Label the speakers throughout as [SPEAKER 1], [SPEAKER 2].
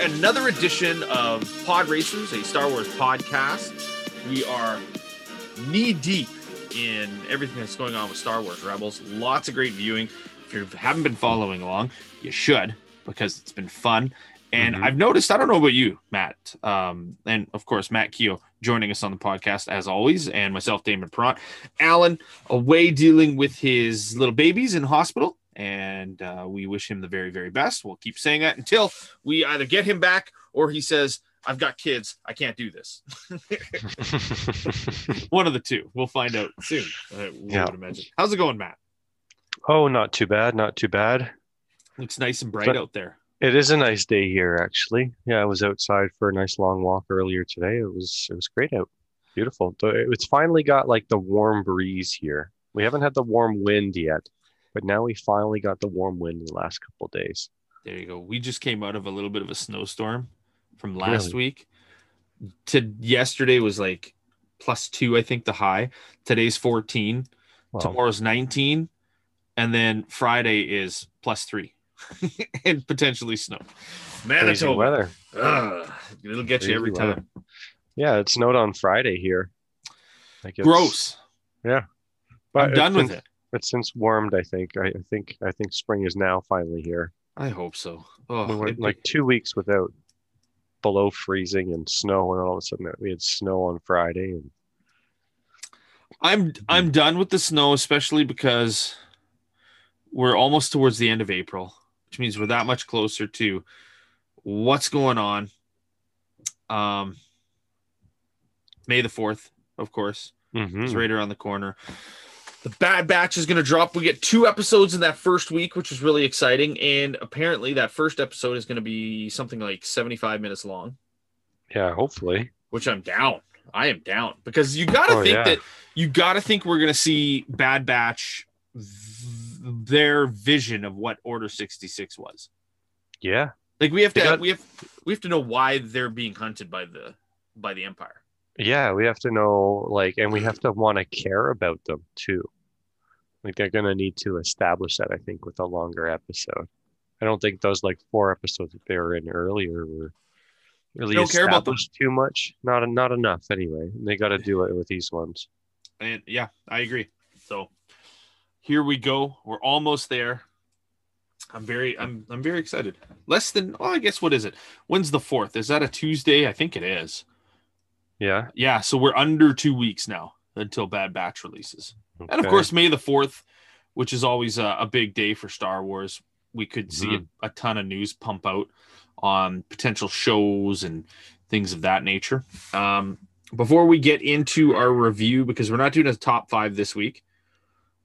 [SPEAKER 1] Another edition of Pod Racers, a Star Wars podcast. We are knee deep in everything that's going on with Star Wars Rebels. Lots of great viewing. If you haven't been following along, you should because it's been fun. And
[SPEAKER 2] Mhm.
[SPEAKER 1] I've noticed, I don't know about you, Matt, um, and of course, Matt Keogh joining us on the podcast as always, and myself, Damon Perront. Alan away dealing with his little babies in hospital and uh, we wish him the very very best we'll keep saying that until we either get him back or he says i've got kids i can't do this one of the two we'll find out soon uh,
[SPEAKER 2] Yeah.
[SPEAKER 1] how's it going matt
[SPEAKER 2] oh, not too bad, not too bad.
[SPEAKER 1] looks nice and bright
[SPEAKER 2] But-
[SPEAKER 1] out there
[SPEAKER 2] It is a nice day here, actually. Yeah, I was outside for a nice long walk earlier today. It was it was great out, beautiful. It's finally got like the warm breeze here. We haven't had the warm wind yet, but now we finally got the warm wind in the last couple of days.
[SPEAKER 1] there you go we just came out of a little bit of a snowstorm from last
[SPEAKER 2] Really?
[SPEAKER 1] week to yesterday was like plus two i think the high today's 14
[SPEAKER 2] Wow.
[SPEAKER 1] tomorrow's 19 and then friday is plus three and potentially snow
[SPEAKER 2] Crazy
[SPEAKER 1] manitoba
[SPEAKER 2] weather.
[SPEAKER 1] Ugh, it'll get you every
[SPEAKER 2] weather.
[SPEAKER 1] time
[SPEAKER 2] Yeah, it snowed on Friday here. Like
[SPEAKER 1] gross
[SPEAKER 2] But
[SPEAKER 1] i'm done with it
[SPEAKER 2] It's since warmed, I think. I, I think I think spring is now finally here.
[SPEAKER 1] i hope so oh,
[SPEAKER 2] we went like two weeks without below freezing and snow, and all of a sudden we had snow on Friday. And
[SPEAKER 1] i'm i'm done with the snow especially because we're almost towards the end of april which means we're that much closer to what's going on um may the 4th of course
[SPEAKER 2] Mhm.
[SPEAKER 1] It's right around the corner. The Bad Batch is going to drop. We get two episodes in that first week, which is really exciting. And apparently, that first episode is going to be something like 75 minutes long,
[SPEAKER 2] yeah, hopefully.
[SPEAKER 1] which I'm down. I am down because you got to
[SPEAKER 2] Oh,
[SPEAKER 1] think
[SPEAKER 2] yeah.
[SPEAKER 1] that you got to think we're going to see Bad Batch, v- their vision of what Order 66 was.
[SPEAKER 2] Yeah,
[SPEAKER 1] Like we have to,
[SPEAKER 2] got-
[SPEAKER 1] we have, we have to know why they're being hunted by the, by the Empire.
[SPEAKER 2] Yeah. We have to know, like, and we have to want to care about them too. Like they're gonna need to establish that, I think, with a longer episode. I don't think those like four episodes that they were in earlier were really
[SPEAKER 1] Don't care about them.
[SPEAKER 2] too much. Not not enough anyway. They got to do it with these ones.
[SPEAKER 1] And yeah, I agree. So here we go. We're almost there. I'm very I'm I'm very excited. Less than well, I guess what is it? When's the fourth? Is that a Tuesday? I think it is.
[SPEAKER 2] Yeah.
[SPEAKER 1] Yeah, so we're under two weeks now until Bad Batch releases. And of course, May the fourth, which is always a, a big day for Star Wars. We could see
[SPEAKER 2] Mhm.
[SPEAKER 1] a, a ton of news pump out on potential shows and things of that nature. Um, before we get into our review, because we're not doing a top five this week,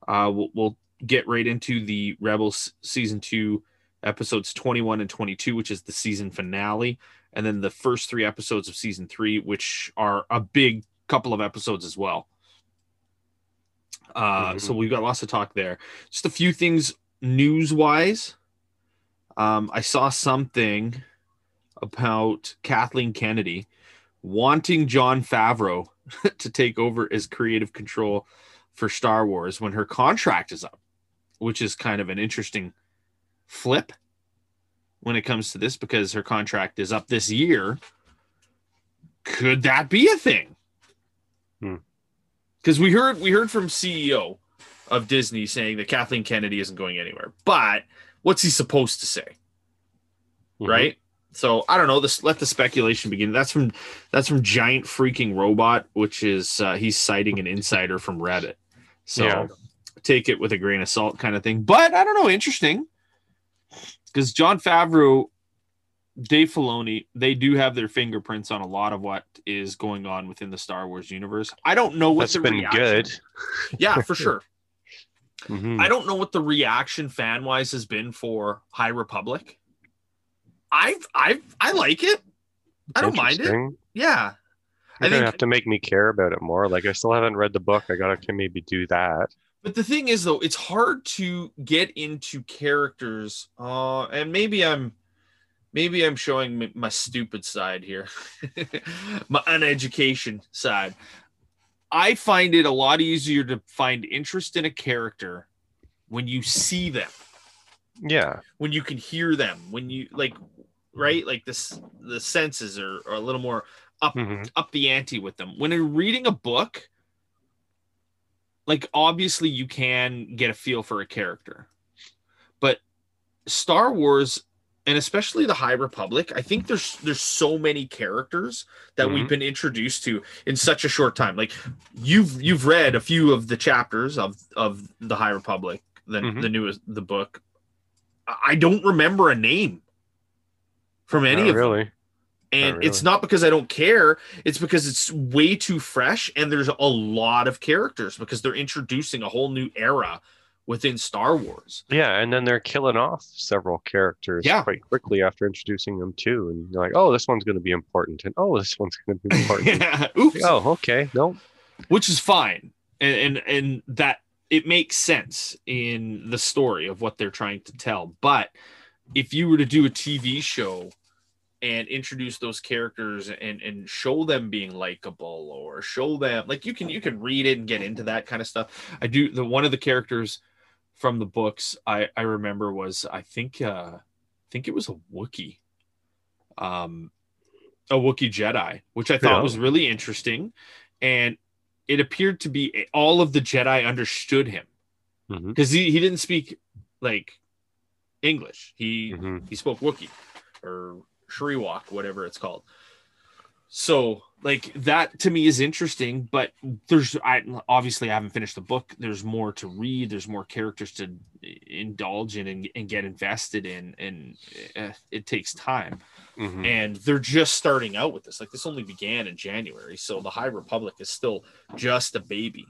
[SPEAKER 1] uh, we'll, we'll get right into the Rebels season two episodes 21 and 22, which is the season finale, and then the first three episodes of season three, which are a big couple of episodes as well. Uh, So
[SPEAKER 2] Mhm.
[SPEAKER 1] we've got lots to talk there. Just a few things news wise. Um, I saw something about Kathleen Kennedy wanting Jon Favreau to take over as creative control for Star Wars when her contract is up, which is kind of an interesting flip when it comes to this because her contract is up this year. Could that be a thing?
[SPEAKER 2] Hmm.
[SPEAKER 1] Because we heard we heard from CEO of Disney saying that Kathleen Kennedy isn't going anywhere. But what's he supposed to say?
[SPEAKER 2] Mhm.
[SPEAKER 1] right? So I don't know. This let the speculation begin. That's from that's from Giant Freaking Robot, which is uh, he's citing an insider from Reddit. So
[SPEAKER 2] Yeah.
[SPEAKER 1] take it with a grain of salt, kind of thing. But I don't know. Interesting, because Jon Favreau, Dave Filoni, they do have their fingerprints on a lot of what is going on within the Star Wars universe. I don't know what
[SPEAKER 2] That's
[SPEAKER 1] the
[SPEAKER 2] been
[SPEAKER 1] reaction-
[SPEAKER 2] good.
[SPEAKER 1] Yeah, for sure.
[SPEAKER 2] Mhm.
[SPEAKER 1] I don't know what the reaction fan wise has been for High Republic. I've I've I like it. I don't mind it. Yeah. I
[SPEAKER 2] You're gonna
[SPEAKER 1] think
[SPEAKER 2] have to make me care about it more. Like I still haven't read the book. I gotta can maybe do that.
[SPEAKER 1] But the thing is though, it's hard to get into characters. Uh and maybe I'm maybe I'm showing my stupid side here. my uneducation side. I find it a lot easier to find interest in a character when you see them.
[SPEAKER 2] Yeah.
[SPEAKER 1] when you can hear them when you like right like this the senses are, are a little more
[SPEAKER 2] hmm
[SPEAKER 1] up the ante with them when you're reading a book like obviously you can get a feel for a character but star wars and especially the high republic i think there's there's so many characters that we've
[SPEAKER 2] Mhm.
[SPEAKER 1] been introduced to in such a short time like you've you've read a few of the chapters of of the high republic the,
[SPEAKER 2] Mhm.
[SPEAKER 1] the newest the book I- don't remember a name from any
[SPEAKER 2] Not
[SPEAKER 1] of them
[SPEAKER 2] really.
[SPEAKER 1] Oh, and
[SPEAKER 2] Not
[SPEAKER 1] it's not because I don't care. It's because it's way too fresh and there's a lot of characters because they're introducing a whole new era within Star Wars.
[SPEAKER 2] Yeah, and then they're killing off several characters
[SPEAKER 1] Yeah.
[SPEAKER 2] quite quickly after introducing them too. And you're like, oh, this one's going to be important, and oh, this one's going to be important.
[SPEAKER 1] yeah. Oops.
[SPEAKER 2] oh, okay, no,
[SPEAKER 1] Which is fine. And, and and that it makes sense in the story of what they're trying to tell. But if you were to do a TV show and introduce those characters and and show them being likable or show them like you can you can read it and get into that kind of stuff. I do the one of the characters from the books I I remember was I think uh I think it was a wookie Um a wookie Jedi, which I thought
[SPEAKER 2] Yeah.
[SPEAKER 1] was really interesting and it appeared to be all of the Jedi understood him because he, he didn't speak like English. He
[SPEAKER 2] Mhm.
[SPEAKER 1] he spoke wookie or Shyriiwook, whatever it's called. So like that to me is interesting, but there's I obviously I haven't finished the book. There's more to read. There's more characters to indulge in and, and get invested in, and uh, it takes time
[SPEAKER 2] Mhm.
[SPEAKER 1] and they're just starting out with this. Like this only began in January, so the High Republic is still just a baby,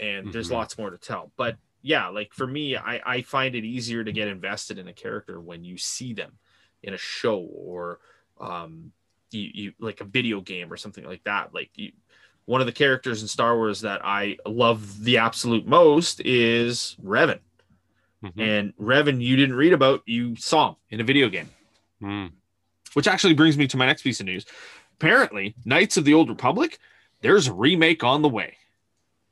[SPEAKER 1] and there's
[SPEAKER 2] Mhm.
[SPEAKER 1] lots more to tell. But yeah, like for me, I I find it easier to get invested in a character when you see them in a show or um you, you like a video game or something like that. Like you, one of the characters in Star Wars that I love the absolute most is Revan.
[SPEAKER 2] Mhm.
[SPEAKER 1] And Revan, you didn't read about, you saw him in a video game
[SPEAKER 2] Mm.
[SPEAKER 1] which actually brings me to my next piece of news. Apparently, Knights of the Old Republic, there's a remake on the way,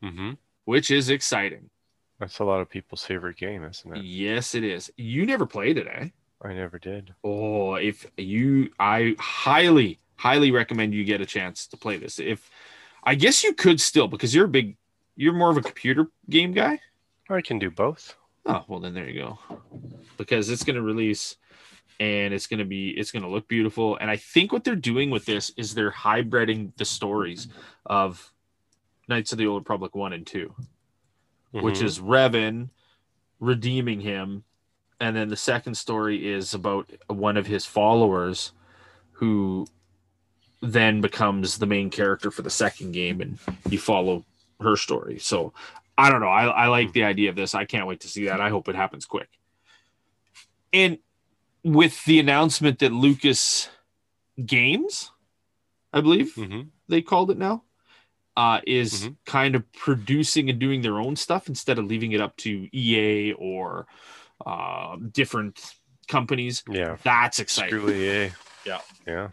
[SPEAKER 2] Mhm.
[SPEAKER 1] which is exciting.
[SPEAKER 2] That's a lot of people's favorite game, isn't it?
[SPEAKER 1] Yes, it is. You never played it, eh?
[SPEAKER 2] I never did.
[SPEAKER 1] Oh, if you, I highly, highly recommend you get a chance to play this. If I guess you could still, because you're a big, you're more of a computer game guy.
[SPEAKER 2] I can do both.
[SPEAKER 1] Oh, well, then there you go. Because it's going to release and it's going to be, it's going to look beautiful. And I think what they're doing with this is they're hybriding the stories of Knights of the Old Republic 1 and 2, which
[SPEAKER 2] Mhm.
[SPEAKER 1] is Revan redeeming him. And then the second story is about one of his followers who then becomes the main character for the second game and you follow her story. So I don't know. I, I like the idea of this. I can't wait to see that. I hope it happens quick. And with the announcement that Lucas Games, I believe
[SPEAKER 2] Mhm.
[SPEAKER 1] they called it now, uh, is
[SPEAKER 2] Mhm.
[SPEAKER 1] kind of producing and doing their own stuff instead of leaving it up to EA or uh, different companies.
[SPEAKER 2] Yeah.
[SPEAKER 1] That's exciting.
[SPEAKER 2] Screw EA.
[SPEAKER 1] Yeah.
[SPEAKER 2] Yeah.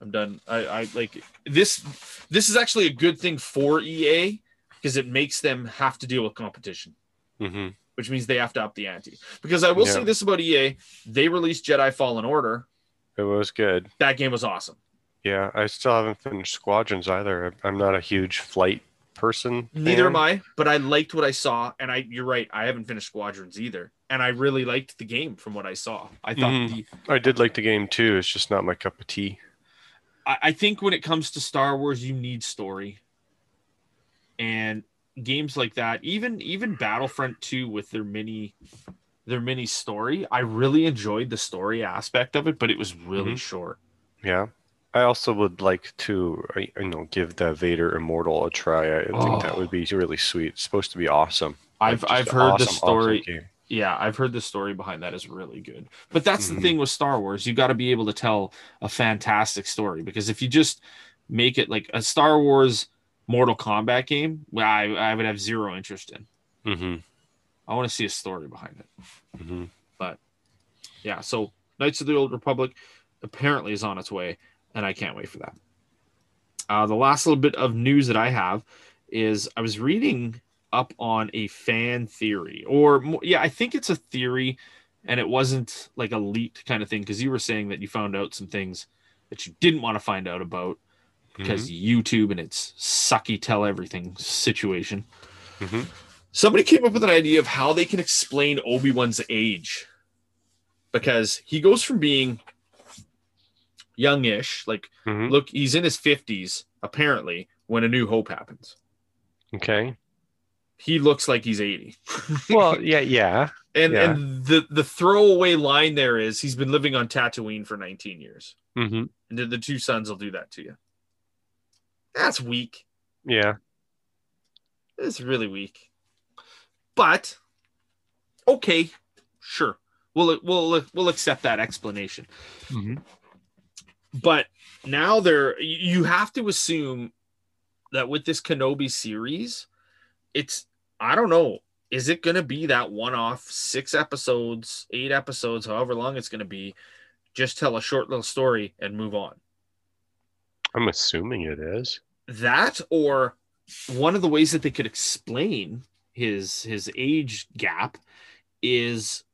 [SPEAKER 1] I'm done. I, I like this. This is actually a good thing for EA because it makes them have to deal with competition,
[SPEAKER 2] hmm
[SPEAKER 1] which means they have to up the ante. Because I will say this about EA: they released Jedi Fallen Order.
[SPEAKER 2] It was good.
[SPEAKER 1] That game was awesome.
[SPEAKER 2] Yeah. I still haven't finished Squadrons either. I'm not a huge flight person.
[SPEAKER 1] Neither
[SPEAKER 2] fan.
[SPEAKER 1] am I, but I liked what I saw, and I. You're right. I haven't finished Squadrons either. And I really liked the game from what I saw. I thought
[SPEAKER 2] Mhm.
[SPEAKER 1] the
[SPEAKER 2] I did like the game too. It's just not my cup of tea.
[SPEAKER 1] I, I think when it comes to Star Wars, you need story. And games like that, even even Battlefront 2 with their mini their mini story, I really enjoyed the story aspect of it, but it was really
[SPEAKER 2] Mhm.
[SPEAKER 1] short.
[SPEAKER 2] Yeah. I also would like to, uh, you know, give the Vader Immortal a try. I think that
[SPEAKER 1] Oh.
[SPEAKER 2] would be really sweet. It's supposed to be awesome.
[SPEAKER 1] I've
[SPEAKER 2] Like,
[SPEAKER 1] I've heard the
[SPEAKER 2] awesome, awesome
[SPEAKER 1] story.
[SPEAKER 2] game.
[SPEAKER 1] Yeah, I've heard the story behind that is really good. But that's the
[SPEAKER 2] Mhm.
[SPEAKER 1] thing with Star Wars. You got to be able to tell a fantastic story because if you just make it like a Star Wars Mortal Kombat game, I, I would have zero interest in.
[SPEAKER 2] Mm-hmm.
[SPEAKER 1] I want to see a story behind it.
[SPEAKER 2] Mm-hmm.
[SPEAKER 1] But yeah, so Knights of the Old Republic apparently is on its way, and I can't wait for that. Uh, the last little bit of news that I have is I was reading up on a fan theory, or yeah, I think it's a theory, and it wasn't like a leaked kind of thing because you were saying that you found out some things that you didn't want to find out about because YouTube and its sucky tell everything situation.
[SPEAKER 2] Mhm.
[SPEAKER 1] Somebody came up with an idea of how they can explain Obi Wan's age because he goes from being youngish, like
[SPEAKER 2] Mhm.
[SPEAKER 1] look, he's in his fifties apparently when A New Hope happens.
[SPEAKER 2] Okay.
[SPEAKER 1] He looks like he's eighty.
[SPEAKER 2] Well, yeah, yeah.
[SPEAKER 1] and
[SPEAKER 2] yeah.
[SPEAKER 1] and the the throwaway line there is he's been living on Tatooine for nineteen years,
[SPEAKER 2] Mm-hmm.
[SPEAKER 1] and the- the two suns will do that to you. That's weak.
[SPEAKER 2] Yeah.
[SPEAKER 1] It's really weak. But okay, sure. We'll we'll we'll accept that explanation.
[SPEAKER 2] Mm-hmm.
[SPEAKER 1] But now there you have to assume that with this Kenobi series, it's I don't know, is it going to be that one-off 6 episodes, 8 episodes, however long it's going to be, just tell a short little story and move on.
[SPEAKER 2] I'm assuming it is.
[SPEAKER 1] that or one of the ways that they could explain his his age gap is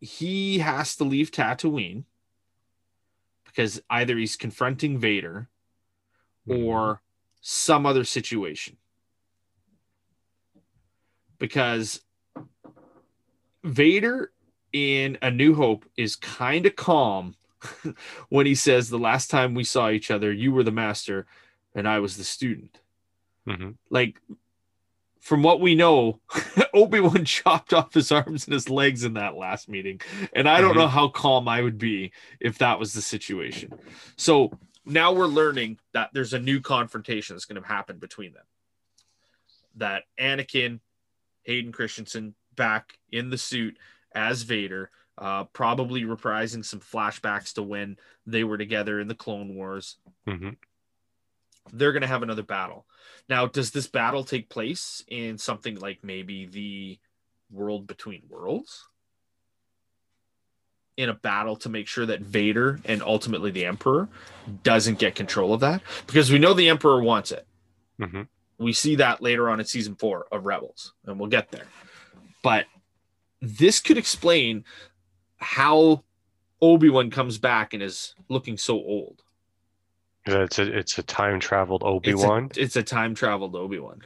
[SPEAKER 1] he has to leave Tatooine because either he's confronting Vader or mm-hmm. some other situation. Because Vader in A New Hope is kind of calm when he says the last time we saw each other, you were the master and I was the student.
[SPEAKER 2] Mhm.
[SPEAKER 1] Like from what we know, Obi-Wan chopped off his arms and his legs in that last meeting. And I don't
[SPEAKER 2] Mhm.
[SPEAKER 1] know how calm I would be if that was the situation. So now we're learning that there's a new confrontation that's going to happen between them. That Anakin, Hayden Christensen back in the suit as Vader, uh, probably reprising some flashbacks to when they were together in the Clone Wars.
[SPEAKER 2] Mhm.
[SPEAKER 1] They're going to have another battle. Now, does this battle take place in something like maybe the World Between Worlds? In a battle to make sure that Vader and ultimately the Emperor doesn't get control of that? Because we know the Emperor wants it.
[SPEAKER 2] Mhm.
[SPEAKER 1] We see that later on in season four of Rebels, and we'll get there. But this could explain how Obi-Wan comes back and is looking so old.
[SPEAKER 2] Yeah, It's a it's a time traveled Obi
[SPEAKER 1] It's a-
[SPEAKER 2] Wan.
[SPEAKER 1] It's a, time traveled Obi-Wan.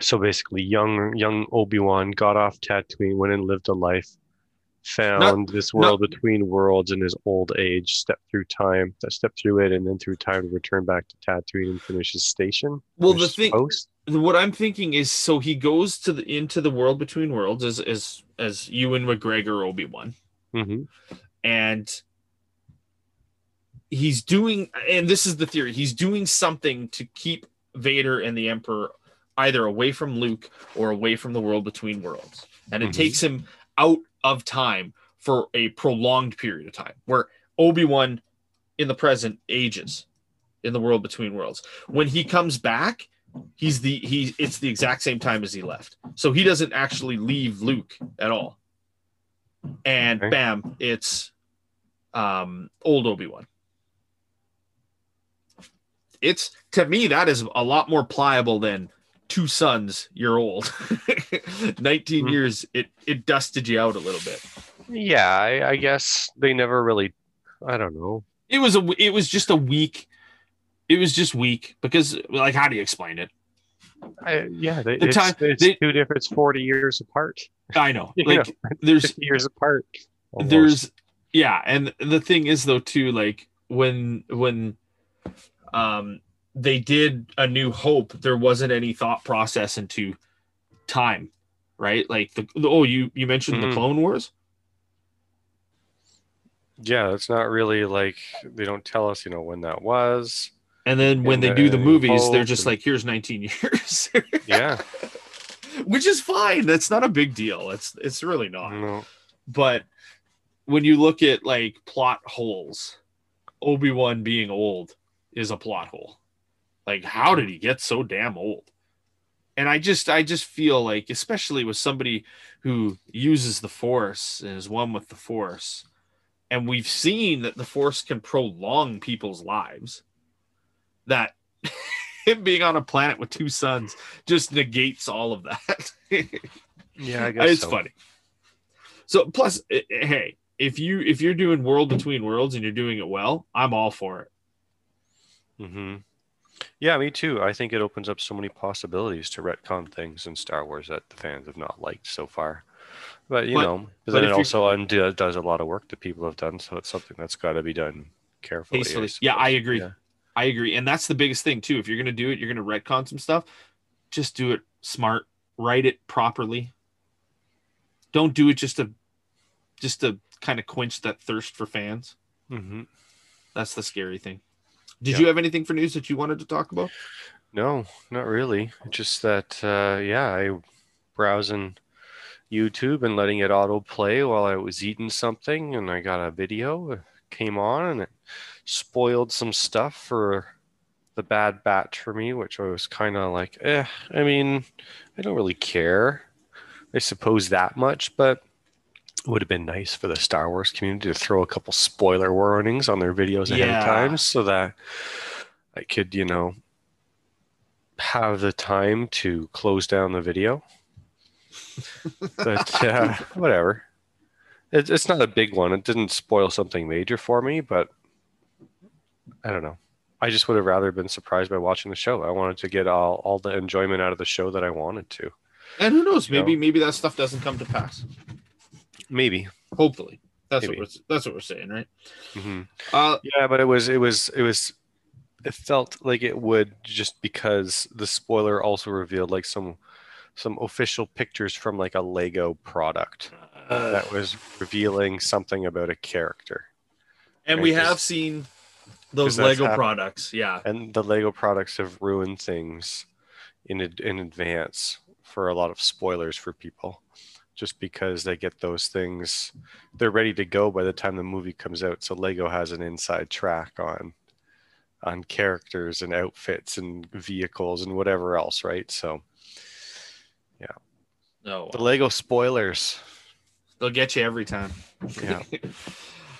[SPEAKER 2] So basically, young young Obi Wan got off Tatooine, went and lived a life, found this world between worlds in his old age, stepped through time, stepped through it, and then through time to return back to Tatooine and finish his station.
[SPEAKER 1] Well, the thing,
[SPEAKER 2] post.
[SPEAKER 1] what I'm thinking is, so he goes to the into the world between worlds as as as Ewan McGregor Obi-Wan,
[SPEAKER 2] Mhm.
[SPEAKER 1] and he's doing, and this is the theory, he's doing something to keep Vader and the Emperor either away from Luke or away from the world between worlds, and it
[SPEAKER 2] Mhm.
[SPEAKER 1] takes him out of time for a prolonged period of time, where Obi-Wan in the present ages in the world between worlds. When he comes back, he's the he it's the exact same time as he left. So he doesn't actually leave Luke at all. And
[SPEAKER 2] Okay.
[SPEAKER 1] bam, it's um old Obi-Wan. It's to me that is a lot more pliable than two suns you're old. 19
[SPEAKER 2] Hmm.
[SPEAKER 1] years it it dusted you out a little bit.
[SPEAKER 2] Yeah, I, I guess they never really. I don't know.
[SPEAKER 1] It was a it was just a weak it was just weak because like how do you explain it?
[SPEAKER 2] I, yeah, they,
[SPEAKER 1] The
[SPEAKER 2] it's,
[SPEAKER 1] time-
[SPEAKER 2] it's
[SPEAKER 1] they-
[SPEAKER 2] two different. It's forty years apart.
[SPEAKER 1] I know. Like
[SPEAKER 2] know,
[SPEAKER 1] there's
[SPEAKER 2] years apart. almost.
[SPEAKER 1] there's yeah and the thing is though too like when when um they did a new hope there wasn't any thought process into time right? Like the, the- oh you you mentioned the
[SPEAKER 2] Mhm.
[SPEAKER 1] clone wars?
[SPEAKER 2] Yeah, it's not really like they don't tell us, you know, when that was.
[SPEAKER 1] and then when
[SPEAKER 2] And
[SPEAKER 1] they do the movies they're just
[SPEAKER 2] and-
[SPEAKER 1] like here's 19 years.
[SPEAKER 2] Yeah,
[SPEAKER 1] which is fine that's not a big deal it's it's really not.
[SPEAKER 2] No,
[SPEAKER 1] but when you look at like plot holes obi-wan being old is a plot hole like how did he get so damn old and i just i just feel like especially with somebody who uses the force and is one with the force and we've seen that the force can prolong people's lives that him being on a planet with two suns just negates all of that
[SPEAKER 2] yeah, I guess
[SPEAKER 1] it's
[SPEAKER 2] so.
[SPEAKER 1] funny. So plus, eh, eh, hey, if you if you're doing world between worlds and you're doing it well, I'm all for it.
[SPEAKER 2] hmm Yeah, me too. I think it opens up so many possibilities to retcon things in Star Wars that the fans have not liked so far. But you
[SPEAKER 1] But-
[SPEAKER 2] know, but then it also undo, does a lot of work that people have done, so it's something that's got to be done carefully. I
[SPEAKER 1] Yeah, I agree.
[SPEAKER 2] Yeah.
[SPEAKER 1] I agree, and that's the biggest thing too. If you're gonna do it, you're gonna retcon some stuff. Just do it smart, write it properly. Don't do it just to just to kind of quench that thirst for fans.
[SPEAKER 2] hmm
[SPEAKER 1] That's the scary thing. Did
[SPEAKER 2] Yeah.
[SPEAKER 1] you have anything for news that you wanted to talk about?
[SPEAKER 2] No, not really. Just that, uh, yeah, I browsing YouTube and letting it autoplay while I was eating something, and I got a video came on, and it spoiled some stuff for the Bad Batch for me, which I was kind of like, eh. I mean, I don't really care, I suppose that much, but it would have been nice for the Star Wars community to throw a couple spoiler warnings on their videos ahead
[SPEAKER 1] Yeah.
[SPEAKER 2] of time, so that I could, you know, have the time to close down the video. but uh, whatever. It, it's not a big one. It didn't spoil something major for me, but I don't know. I just would have rather been surprised by watching the show. I wanted to get all, all the enjoyment out of the show that I wanted to.
[SPEAKER 1] And who knows?
[SPEAKER 2] You know?
[SPEAKER 1] Maybe maybe that stuff doesn't come to pass.
[SPEAKER 2] Maybe.
[SPEAKER 1] Hopefully, that's
[SPEAKER 2] Maybe.
[SPEAKER 1] what we're that's what we're saying, right?
[SPEAKER 2] hmm
[SPEAKER 1] Uh,
[SPEAKER 2] Yeah, but it was it was it was it felt like it would just because the spoiler also revealed like some some official pictures from like a Lego product that was revealing something about a character.
[SPEAKER 1] and
[SPEAKER 2] Right,
[SPEAKER 1] we
[SPEAKER 2] 'cause-
[SPEAKER 1] have seen those Lego
[SPEAKER 2] hap-
[SPEAKER 1] products. Yeah,
[SPEAKER 2] And the Lego products have ruined things in in advance for a lot of spoilers for people just because they get those things they're ready to go by the time the movie comes out. So Lego has an inside track on on characters and outfits and vehicles and whatever else right? So yeah.
[SPEAKER 1] No,
[SPEAKER 2] the Lego spoilers.
[SPEAKER 1] They'll get you every time.
[SPEAKER 2] yeah.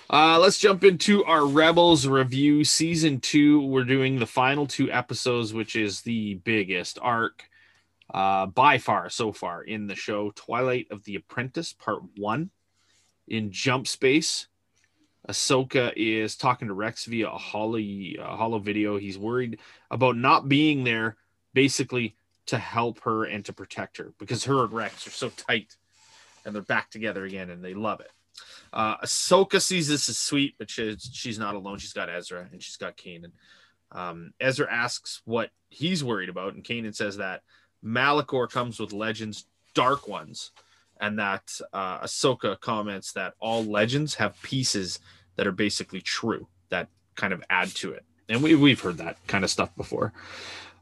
[SPEAKER 1] Uh, let's jump into our Rebels review. Season two. We're doing the final two episodes, which is the biggest arc uh, by far so far in the show Twilight of the Apprentice, part one. In Jump Space, Ahsoka is talking to Rex via a holo, a holo video. He's worried about not being there, basically to help her and to protect her because her and Rex are so tight and they're back together again and they love it. Uh, Ahsoka sees this as sweet, but she's, she's not alone. She's got Ezra and she's got Kanan. Um, Ezra asks what he's worried about, and Kanan says that Malachor comes with legends, dark ones, and that uh, Ahsoka comments that all legends have pieces that are basically true that kind of add to it. And we, we've heard that kind of stuff before.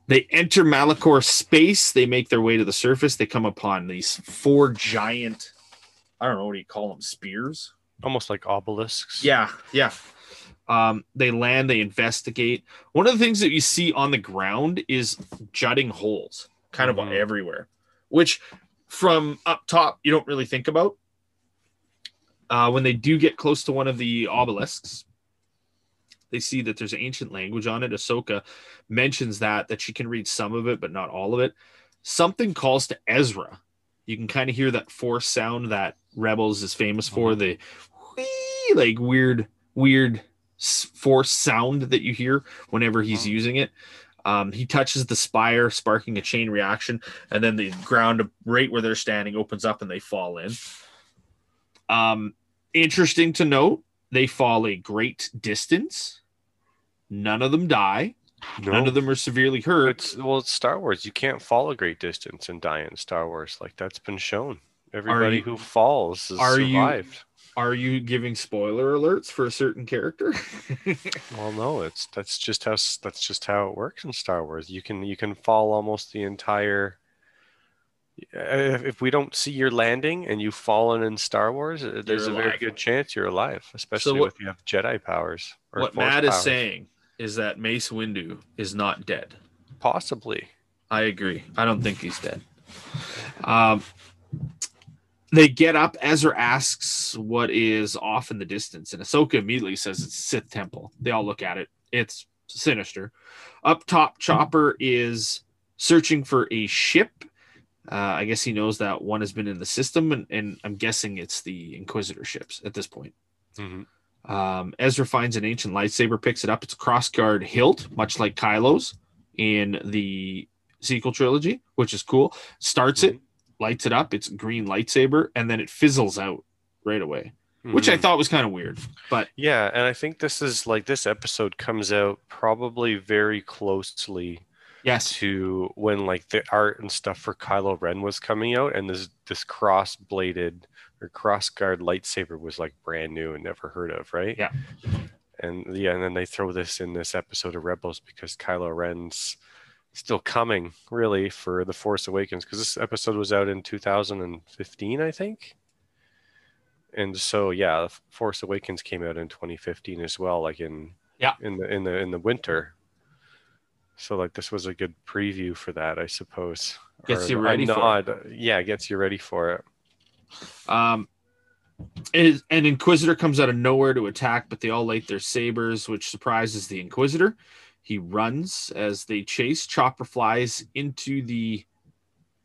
[SPEAKER 1] They enter Malachor space. They make their way to the surface. They come upon these four giant, I don't know what do you call them, spears?
[SPEAKER 2] almost like obelisks
[SPEAKER 1] Yeah, yeah. Um, they land, they investigate. One of the things that you see on the ground is jutting holes kind of
[SPEAKER 2] Mhm.
[SPEAKER 1] everywhere, which from up top you don't really think about. Uh, when they do get close to one of the obelisks, they see that there's ancient language on it. Ahsoka mentions that that she can read some of it, but not all of it. Something calls to Ezra. You can kind of hear that force sound that Rebels is famous for. The whee, like weird, weird force sound that you hear whenever he's
[SPEAKER 2] Mhm.
[SPEAKER 1] using it. Um, he touches the spire, sparking a chain reaction, and then the ground right where they're standing opens up and they fall in. Um, interesting to note, they fall a great distance. None of them die. None of them are severely hurt.
[SPEAKER 2] It's well, it's Star Wars. You can't fall a great distance and die in Star Wars. Like that's been shown. Everybody
[SPEAKER 1] you-
[SPEAKER 2] who falls has
[SPEAKER 1] are you-
[SPEAKER 2] survived.
[SPEAKER 1] Are you giving spoiler alerts for a certain character?
[SPEAKER 2] Well, no, it's that's just how that's just how it works in Star Wars. You can you can fall almost the entire. Uh, If if we don't see your landing and you've fallen in Star Wars, uh, there's
[SPEAKER 1] You're
[SPEAKER 2] a very good chance you're alive, especially
[SPEAKER 1] what-
[SPEAKER 2] if you have Jedi powers. or
[SPEAKER 1] what
[SPEAKER 2] Force
[SPEAKER 1] Matt is saying is that Mace Windu is not dead.
[SPEAKER 2] possibly.
[SPEAKER 1] I agree. I don't think he's dead. Um, they get up. Ezra asks what is off in the distance, and Ahsoka immediately says it's Sith Temple. They all look at it. It's sinister. Up top, Chopper is searching for a ship. Uh, I guess he knows that one has been in the system, and, and I'm guessing it's the Inquisitor ships at this point.
[SPEAKER 2] Mhm.
[SPEAKER 1] Um, Ezra finds an ancient lightsaber, picks it up. It's a crossguard hilt, much like Kylo's in the sequel trilogy, which is cool. Starts it, lights it up. It's green lightsaber, and then it fizzles out right away, which I
[SPEAKER 2] Mhm.
[SPEAKER 1] thought was kind of weird. But
[SPEAKER 2] Yeah, and I think this is like this episode comes out probably very closely
[SPEAKER 1] yes,
[SPEAKER 2] to when like the art and stuff for Kylo Ren was coming out, and this this cross bladed or cross guard lightsaber was like brand new and never heard of, right?
[SPEAKER 1] Yeah.
[SPEAKER 2] And yeah, and then they throw this in this episode of Rebels because Kylo Ren's still coming really for the Force Awakens because this episode was out in 2015, I think. And so yeah, Force Awakens came out in 2015 as well, like in
[SPEAKER 1] Yeah.
[SPEAKER 2] in the in the in the winter. So like this was a good preview for that, I suppose.
[SPEAKER 1] Gets
[SPEAKER 2] Or
[SPEAKER 1] you ready for it.
[SPEAKER 2] Yeah, gets you ready for it.
[SPEAKER 1] Um, is, an Inquisitor comes out of nowhere to attack, but they all light their sabers, which surprises the Inquisitor. He runs as they chase. Chopper flies into the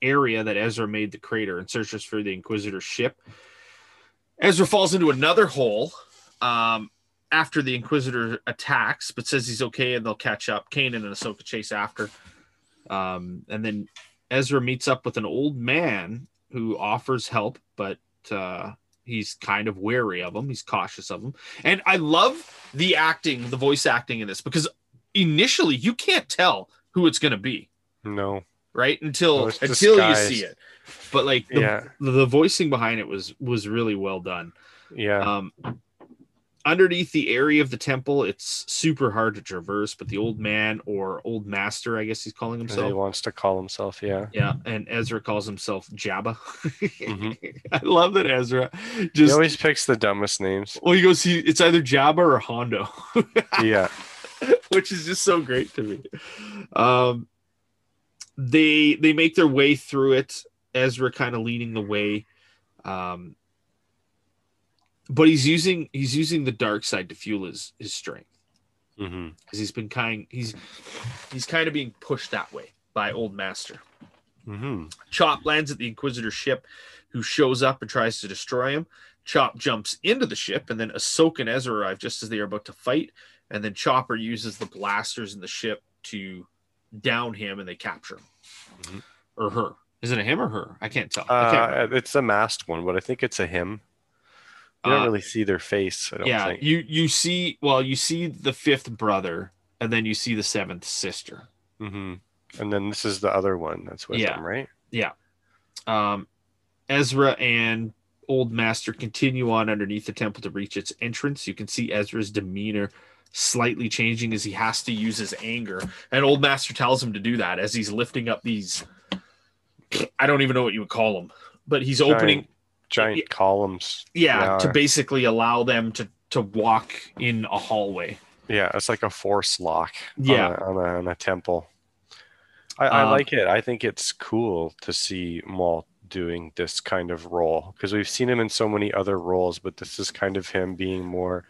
[SPEAKER 1] area that Ezra made the crater and searches for the Inquisitor ship. Ezra falls into another hole um, after the Inquisitor attacks, but says he's okay and they'll catch up. Kanan and Ahsoka chase after. Um, and then Ezra meets up with an old man who offers help, but uh, he's kind of wary of him. He's cautious of him. And I love the acting, the voice acting in this because initially you can't tell who it's going to be,
[SPEAKER 2] No.
[SPEAKER 1] right? Until
[SPEAKER 2] it's
[SPEAKER 1] until you see it. But like the,
[SPEAKER 2] Yeah.
[SPEAKER 1] the voicing behind it was was really well done.
[SPEAKER 2] Yeah.
[SPEAKER 1] Um, underneath the area of the temple, it's super hard to traverse. But the old man or old master, I guess he's calling
[SPEAKER 2] himself. he wants to call himself, yeah.
[SPEAKER 1] Yeah, and Ezra calls himself Jabba.
[SPEAKER 2] Mhm.
[SPEAKER 1] I love that Ezra
[SPEAKER 2] He always picks the dumbest names.
[SPEAKER 1] well, he goes, he, it's either Jabba or Hondo,
[SPEAKER 2] Yeah.
[SPEAKER 1] which is just so great to me. Um, they they make their way through it. Ezra kind of leading the way, um, but he's using he's using the dark side to fuel his his strength because he's been kind he's he's kind of being pushed that way by Old Master.
[SPEAKER 2] hmm
[SPEAKER 1] Chop lands at the Inquisitor ship, who shows up and tries to destroy him. Chop jumps into the ship, and then Ahsoka and Ezra arrive just as they are about to fight. And then Chopper uses the blasters in the ship to down him, and they capture him
[SPEAKER 2] Mhm.
[SPEAKER 1] or her. Is it a him or her? I can't tell. I can't.
[SPEAKER 2] Uh, it's a masked one, but I think it's a him. You don't
[SPEAKER 1] Uh,
[SPEAKER 2] really see their face, I don't
[SPEAKER 1] yeah,
[SPEAKER 2] think.
[SPEAKER 1] you you see well, you see the fifth brother, and then you see the seventh sister.
[SPEAKER 2] hmm And then this is the other one that's with
[SPEAKER 1] Yeah.
[SPEAKER 2] them, right? Yeah.
[SPEAKER 1] Um, Ezra and Old Master continue on underneath the temple to reach its entrance. You can see Ezra's demeanor slightly changing as he has to use his anger. And Old Master tells him to do that as he's lifting up these. I don't even know what you would call them, but he's opening,
[SPEAKER 2] Giant
[SPEAKER 1] Yeah.
[SPEAKER 2] columns.
[SPEAKER 1] yeah, to basically allow them to to walk in a hallway.
[SPEAKER 2] Yeah, it's like a force lock.
[SPEAKER 1] Yeah.
[SPEAKER 2] on a, on a, on a temple. I, I
[SPEAKER 1] Um,
[SPEAKER 2] like it. I think it's cool to see Maul doing this kind of role because we've seen him in so many other roles, but this is kind of him being more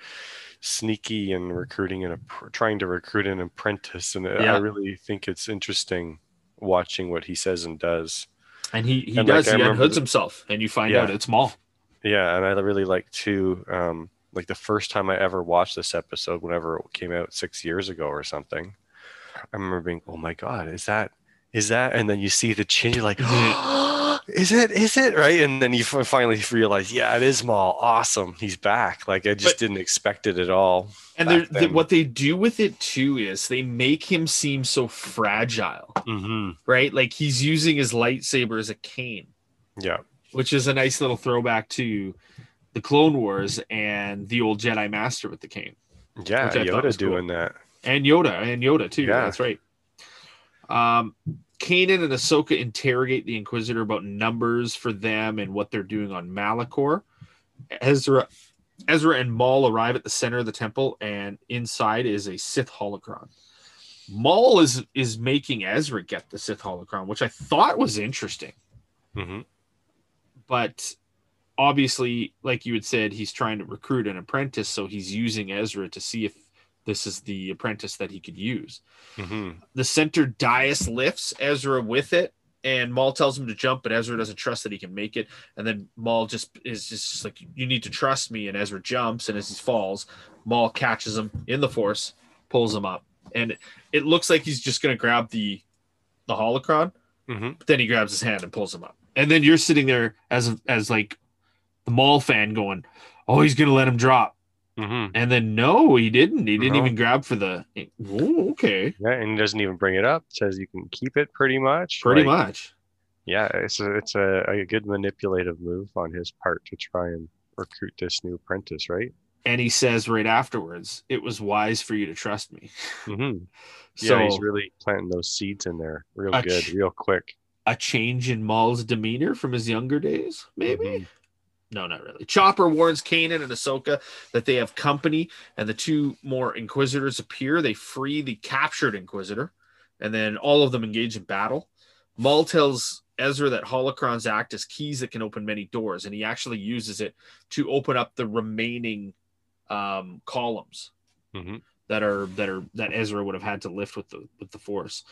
[SPEAKER 2] sneaky and recruiting and trying to recruit an apprentice. And
[SPEAKER 1] Yeah.
[SPEAKER 2] I really think it's interesting watching what he says and does.
[SPEAKER 1] And he he
[SPEAKER 2] And,
[SPEAKER 1] does.
[SPEAKER 2] like,
[SPEAKER 1] he unhoods himself, and you find
[SPEAKER 2] Yeah.
[SPEAKER 1] out it's Maul.
[SPEAKER 2] Yeah, and I really like to Um, like the first time I ever watched this episode, whenever it came out six years ago or something, I remember being, oh my god, is that is that? And then you see the chin, you're like,
[SPEAKER 1] Is it?
[SPEAKER 2] is it? Right? And then you finally realize, yeah, it is Maul. Awesome, he's back. Like I just
[SPEAKER 1] But-
[SPEAKER 2] didn't expect it at all.
[SPEAKER 1] And the, what they do with it too is they make him seem so fragile,
[SPEAKER 2] Mm-hmm.
[SPEAKER 1] right? Like he's using his lightsaber as a cane,
[SPEAKER 2] Yeah.
[SPEAKER 1] which is a nice little throwback to the Clone Wars and the old Jedi Master with the cane.
[SPEAKER 2] Yeah, Yoda
[SPEAKER 1] was cool.
[SPEAKER 2] doing that.
[SPEAKER 1] and Yoda and Yoda too.
[SPEAKER 2] Yeah.
[SPEAKER 1] That's right. Um, Kanan and Ahsoka interrogate the Inquisitor about numbers for them and what they're doing on Malachor. Ezra, Ezra and Maul arrive at the center of the temple, and inside is a Sith holocron. Maul is is making Ezra get the Sith holocron, which I thought was interesting,
[SPEAKER 2] hmm
[SPEAKER 1] but obviously, like you had said, he's trying to recruit an apprentice, so he's using Ezra to see if this is the apprentice that he could use.
[SPEAKER 2] hmm
[SPEAKER 1] the center dais lifts Ezra with it, and Maul tells him to jump, but Ezra doesn't trust that he can make it. And then Maul just is just like, "You need to trust me." And Ezra jumps, and as he falls, Maul catches him in the Force, pulls him up, and it looks like he's just gonna grab the the holocron,
[SPEAKER 2] hmm
[SPEAKER 1] but then he grabs his hand and pulls him up. And then you're sitting there as as like the Maul fan going, "Oh, he's gonna let him drop."
[SPEAKER 2] Hmm
[SPEAKER 1] And then no, he didn't. He didn't
[SPEAKER 2] No.
[SPEAKER 1] even grab for the. Oh, okay,
[SPEAKER 2] Yeah, and he doesn't even bring it up. Says you can keep it pretty much.
[SPEAKER 1] pretty
[SPEAKER 2] Like,
[SPEAKER 1] much.
[SPEAKER 2] Yeah, it's a it's a, a good manipulative move on his part to try and recruit this new apprentice, right?
[SPEAKER 1] and he says right afterwards, "It was wise for you to trust me."
[SPEAKER 2] hmm
[SPEAKER 1] So
[SPEAKER 2] yeah, he's really planting those seeds in there, real good,
[SPEAKER 1] ch-
[SPEAKER 2] real quick.
[SPEAKER 1] a change in Maul's demeanor from his younger days, maybe.
[SPEAKER 2] Mhm.
[SPEAKER 1] No, not really. Chopper warns Kanan and Ahsoka that they have company, and the two more Inquisitors appear. They free the captured Inquisitor, and then all of them engage in battle. Maul tells Ezra that holocrons act as keys that can open many doors, and he actually uses it to open up the remaining um, columns
[SPEAKER 2] Mhm.
[SPEAKER 1] that are that are that Ezra would have had to lift with the with the Force.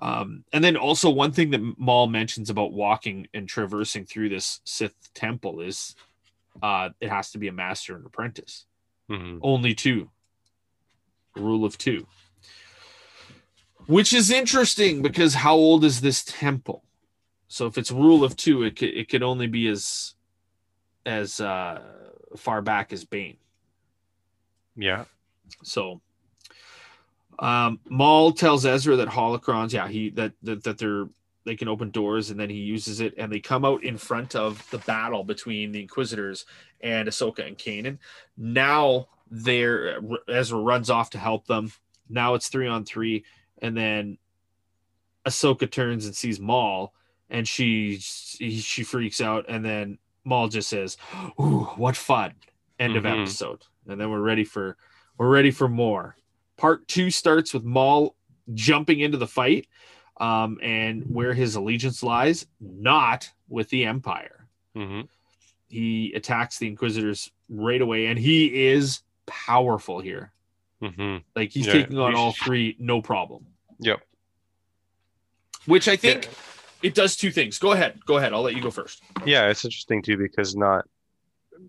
[SPEAKER 1] Um, and then also one thing that Maul mentions about walking and traversing through this Sith temple is uh, it has to be a master and apprentice.
[SPEAKER 2] Mhm.
[SPEAKER 1] Only two. Rule of two. Which is interesting because how old is this temple? So if it's rule of two, it could, it could only be as as uh, far back as Bane.
[SPEAKER 2] Yeah.
[SPEAKER 1] So um Maul tells Ezra that holocrons, yeah, he that, that that they're they can open doors and then he uses it and they come out in front of the battle between the Inquisitors and Ahsoka and Kanan. Now they're Ezra runs off to help them. Now it's three on three, and then Ahsoka turns and sees Maul, and she she freaks out, and then Maul just says, "Ooh, what fun!" End of
[SPEAKER 2] Mhm.
[SPEAKER 1] episode, and then we're ready for we're ready for more. Part two starts with Maul jumping into the fight, um, and where his allegiance lies, not with the Empire.
[SPEAKER 2] hmm
[SPEAKER 1] He attacks the Inquisitors right away, and he is powerful here.
[SPEAKER 2] hmm
[SPEAKER 1] Like he's
[SPEAKER 2] Yeah,
[SPEAKER 1] taking on
[SPEAKER 2] he's-
[SPEAKER 1] all three, no problem.
[SPEAKER 2] Yep.
[SPEAKER 1] Which I think it does two things. Go ahead. Go ahead. I'll let you go first.
[SPEAKER 2] Yeah, it's interesting too because not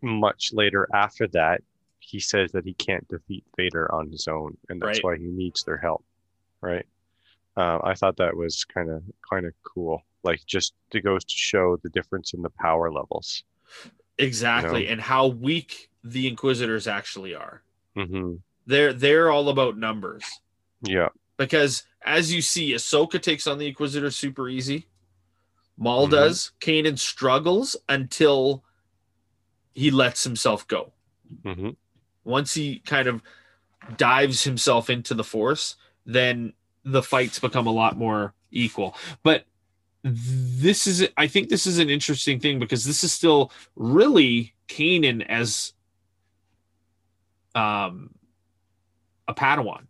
[SPEAKER 2] much later after that, he says that he can't defeat Vader on his own, and that's
[SPEAKER 1] Right.
[SPEAKER 2] why he needs their help. Right. Uh, I thought that was kind of kind of cool. Like just it goes to show the difference in the power levels.
[SPEAKER 1] Exactly.
[SPEAKER 2] You
[SPEAKER 1] And how weak the Inquisitors actually are.
[SPEAKER 2] hmm
[SPEAKER 1] They're they're all about numbers.
[SPEAKER 2] Yeah.
[SPEAKER 1] Because as you see, Ahsoka takes on the Inquisitor super easy. Maul
[SPEAKER 2] Mhm.
[SPEAKER 1] does. Kanan struggles until he lets himself go.
[SPEAKER 2] hmm
[SPEAKER 1] Once he kind of dives himself into the force, then the fights become a lot more equal. But this is I think this is an interesting thing because this is still really Kanan as um a Padawan,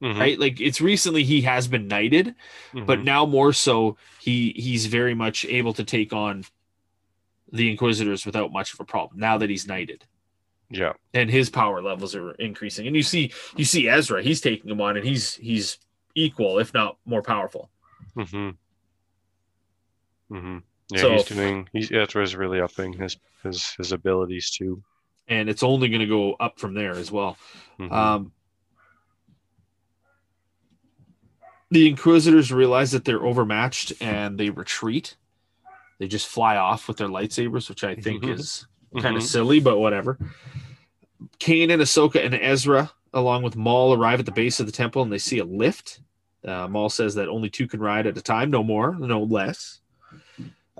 [SPEAKER 2] hmm
[SPEAKER 1] right? Like it's recently he has been knighted, but now more so he he's very much able to take on the Inquisitors without much of a problem now that he's knighted
[SPEAKER 2] yeah.
[SPEAKER 1] and his power levels are increasing. And you see you see Ezra, he's taking him on and he's he's equal, if not more powerful.
[SPEAKER 2] hmm hmm Yeah,
[SPEAKER 1] So-
[SPEAKER 2] he's doing. He's Ezra's really upping his his his abilities too.
[SPEAKER 1] And it's only going to go up from there as well.
[SPEAKER 2] Mhm.
[SPEAKER 1] Um, the Inquisitors realize that they're overmatched and they retreat. They just fly off with their lightsabers, which I think
[SPEAKER 2] Mhm.
[SPEAKER 1] Is kind of silly, but whatever. Kanan, Ahsoka, and Ezra, along with Maul, arrive at the base of the temple and they see a lift. Uh, Maul says that only two can ride at a time, no more, no less.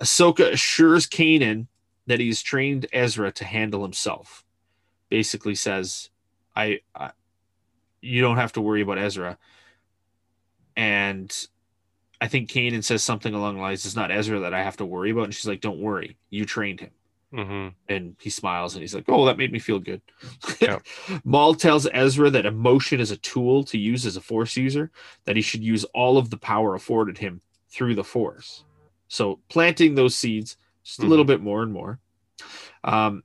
[SPEAKER 1] Ahsoka assures Kanan that he's trained Ezra to handle himself. Basically says, I, I you don't have to worry about Ezra. And I think Kanan says something along the lines, it's not Ezra that I have to worry about. And she's like, Don't worry, you trained him.
[SPEAKER 2] Mhm.
[SPEAKER 1] And he smiles and he's like, Oh, that made me feel good.
[SPEAKER 2] Yeah.
[SPEAKER 1] Maul tells Ezra that emotion is a tool to use as a force user, that he should use all of the power afforded him through the force. So planting those seeds just a
[SPEAKER 2] Mhm.
[SPEAKER 1] little bit more and more. Um,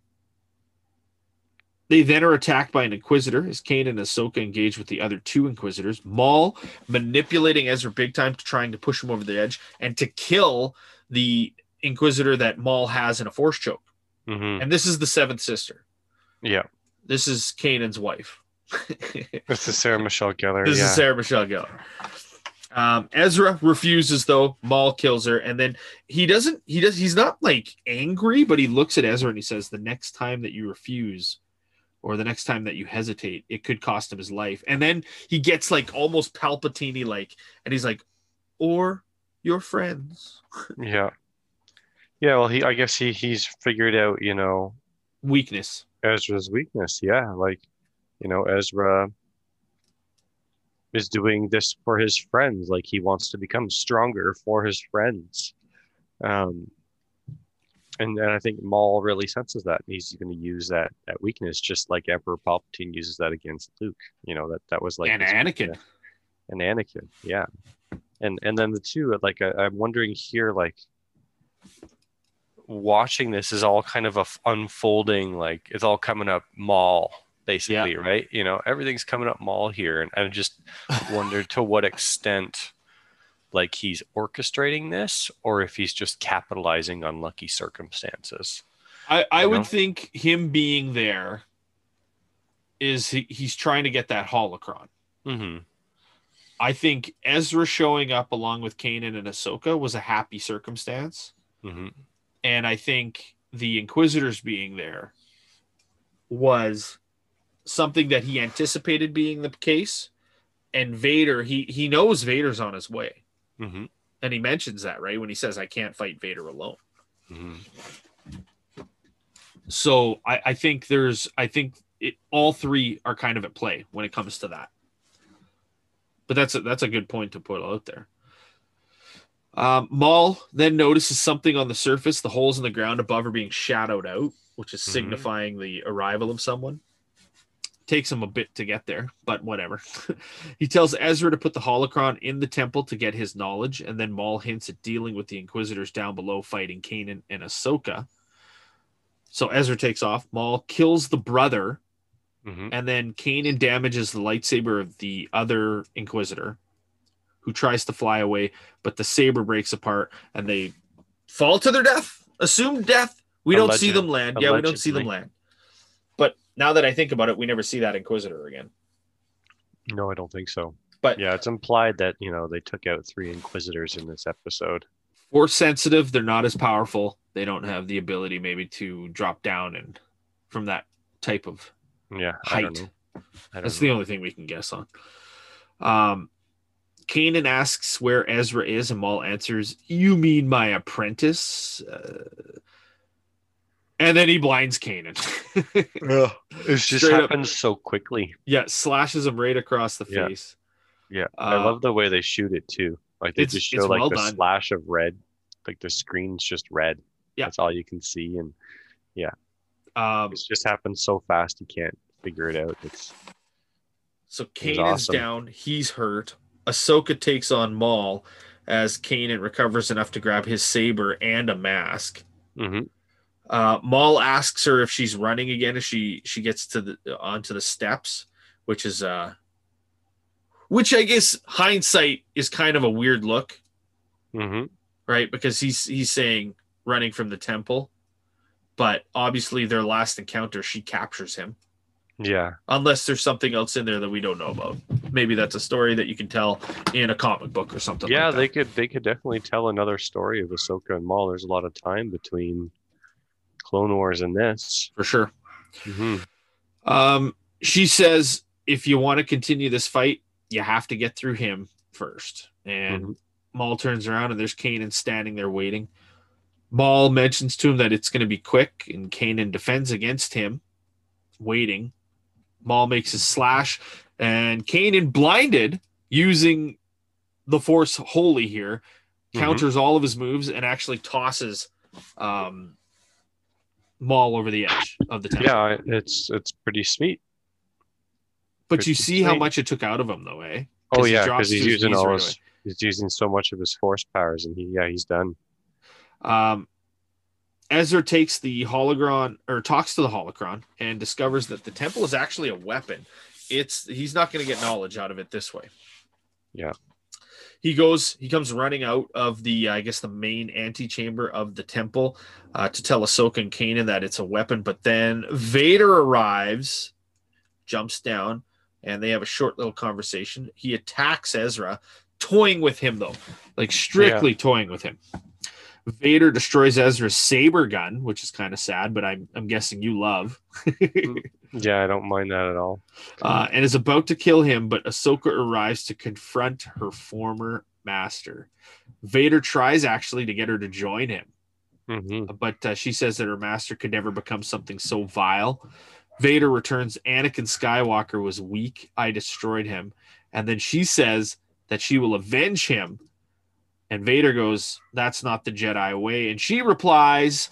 [SPEAKER 1] they then are attacked by an Inquisitor as Kanan and Ahsoka engage with the other two Inquisitors. Maul manipulating Ezra big time, to trying to push him over the edge and to kill the Inquisitor that Maul has in a force choke.
[SPEAKER 2] Mhm.
[SPEAKER 1] And this is the seventh sister.
[SPEAKER 2] Yeah.
[SPEAKER 1] This is Kanan's wife.
[SPEAKER 2] This is Sarah Michelle Gellar.
[SPEAKER 1] This
[SPEAKER 2] yeah.
[SPEAKER 1] is Sarah Michelle Gellar. Um, Ezra refuses though. Maul kills her, and then he doesn't. He does. He's not like angry, but he looks at Ezra and he says, "The next time that you refuse, or the next time that you hesitate, it could cost him his life." And then he gets like almost Palpatine like, and he's like, "Or your friends."
[SPEAKER 2] Yeah. Yeah, well he I guess he he's figured out, you know,
[SPEAKER 1] Weakness.
[SPEAKER 2] Ezra's weakness. Yeah, like, you know, Ezra is doing this for his friends. Like he wants to become stronger for his friends. Um and, and I think Maul really senses that. He's going to use that that weakness, just like Emperor Palpatine uses that against Luke. You know that that was like
[SPEAKER 1] and Anakin.
[SPEAKER 2] and Anakin, yeah, and and then the two like I, I'm wondering here like watching this is all kind of a unfolding like it's all coming up Maul basically right you know everything's coming up Maul here and I just wonder to what extent like he's orchestrating this or if he's just capitalizing on lucky circumstances
[SPEAKER 1] I, I
[SPEAKER 2] You
[SPEAKER 1] would
[SPEAKER 2] know?
[SPEAKER 1] think him being there is he, he's trying to get that holocron.
[SPEAKER 2] mm-hmm.
[SPEAKER 1] I think Ezra showing up along with Kanan and Ahsoka was a happy circumstance.
[SPEAKER 2] Mm-hmm.
[SPEAKER 1] And I think the Inquisitors being there was something that he anticipated being the case. And Vader, he he knows Vader's on his way.
[SPEAKER 2] Mm-hmm.
[SPEAKER 1] And he mentions that, right? When he says, I can't fight Vader alone.
[SPEAKER 2] Mm-hmm.
[SPEAKER 1] So I, I think there's I think it, all three are kind of at play when it comes to that. But that's a, that's a good point to put out there. Um, Maul then notices something on the surface. The holes in the ground above are being shadowed out, which is
[SPEAKER 2] Mhm.
[SPEAKER 1] signifying the arrival of someone. Takes him a bit to get there, but whatever. he tells Ezra to put the holocron in the temple to get his knowledge, and then Maul hints at dealing with the Inquisitors down below, fighting Kanan and Ahsoka. So Ezra takes off. Maul kills the brother,
[SPEAKER 2] Mm-hmm.
[SPEAKER 1] and then Kanan damages the lightsaber of the other Inquisitor, who tries to fly away, but the saber breaks apart, and they fall to their death. Assumed death. We don't see them land. Yeah, we don't see them land. But now that I think about it, we never see that Inquisitor again.
[SPEAKER 2] No, I don't think so.
[SPEAKER 1] But
[SPEAKER 2] Yeah, it's implied that you know they took out three Inquisitors in this episode.
[SPEAKER 1] force sensitive, they're not as powerful. They don't have the ability maybe to drop down and from that type of
[SPEAKER 2] Yeah, I don't
[SPEAKER 1] height.
[SPEAKER 2] know. I don't
[SPEAKER 1] That's
[SPEAKER 2] know.
[SPEAKER 1] the only thing we can guess on. Um, Kanan asks where Ezra is, and Maul answers, "You mean my apprentice?" Uh, and then he blinds Kanan.
[SPEAKER 2] It just
[SPEAKER 1] Straight up.
[SPEAKER 2] happens so quickly.
[SPEAKER 1] yeah, slashes him right across the
[SPEAKER 2] Yeah.
[SPEAKER 1] face.
[SPEAKER 2] Yeah, I
[SPEAKER 1] Uh,
[SPEAKER 2] Um, love the way they shoot it too. Like they
[SPEAKER 1] it's-
[SPEAKER 2] just show like
[SPEAKER 1] well
[SPEAKER 2] the
[SPEAKER 1] done.
[SPEAKER 2] slash of red, like the screen's just red.
[SPEAKER 1] Yeah.
[SPEAKER 2] that's all you can see, and
[SPEAKER 1] Um,
[SPEAKER 2] it just happens so fast you can't figure it out. It's
[SPEAKER 1] so Kanan's
[SPEAKER 2] awesome.
[SPEAKER 1] down. He's hurt. Ahsoka takes on Maul as Kanan recovers enough to grab his saber and a mask.
[SPEAKER 2] Mhm.
[SPEAKER 1] Uh, Maul asks her if she's running again as she she gets to the onto the steps, which is uh, which I guess hindsight is kind of a weird look,
[SPEAKER 2] Mhm.
[SPEAKER 1] right? Because he's he's saying running from the temple, but obviously their last encounter she captures him.
[SPEAKER 2] Yeah.
[SPEAKER 1] unless there's something else in there that we don't know about. Maybe that's a story that you can tell in a comic book or something.
[SPEAKER 2] Yeah,
[SPEAKER 1] like that.
[SPEAKER 2] they could they could definitely tell another story of Ahsoka and Maul. There's a lot of time between Clone Wars and this.
[SPEAKER 1] for sure.
[SPEAKER 2] hmm
[SPEAKER 1] Um, she says if you want to continue this fight, you have to get through him first. And
[SPEAKER 2] Mhm.
[SPEAKER 1] Maul turns around and there's Kanan standing there waiting. Maul mentions to him that it's going to be quick, and Kanan defends against him, waiting. Maul makes his slash, and Kanan, blinded using the Force wholly here,
[SPEAKER 2] Mhm.
[SPEAKER 1] counters all of his moves and actually tosses um, Maul over the edge of the temple.
[SPEAKER 2] Yeah, it's it's pretty sweet.
[SPEAKER 1] But you
[SPEAKER 2] Pretty
[SPEAKER 1] see how much it took out of him, though, eh?
[SPEAKER 2] Oh yeah, because he's using all
[SPEAKER 1] right
[SPEAKER 2] his he's using so much of his force powers, and he yeah he's done.
[SPEAKER 1] Um, Ezra takes the holocron or talks to the holocron and discovers that the temple is actually a weapon. It's he's not going to get knowledge out of it this way.
[SPEAKER 2] Yeah.
[SPEAKER 1] He goes. He comes running out of the, I guess, the main antechamber of the temple uh, to tell Ahsoka and Kanan that it's a weapon. But then Vader arrives, jumps down, and they have a short little conversation. He attacks Ezra, toying with him though, like strictly toying with him. Vader destroys Ezra's saber gun, which is kind of sad, but I'm I'm guessing you love.
[SPEAKER 2] Yeah, I don't mind that at all.
[SPEAKER 1] uh, and is about to kill him, but Ahsoka arrives to confront her former master. Vader tries actually to get her to join him,
[SPEAKER 2] hmm
[SPEAKER 1] but uh, she says that her master could never become something so vile. Vader returns, Anakin Skywalker was weak. I destroyed him. And then she says that she will avenge him. And Vader goes, That's not the Jedi way. And she replies,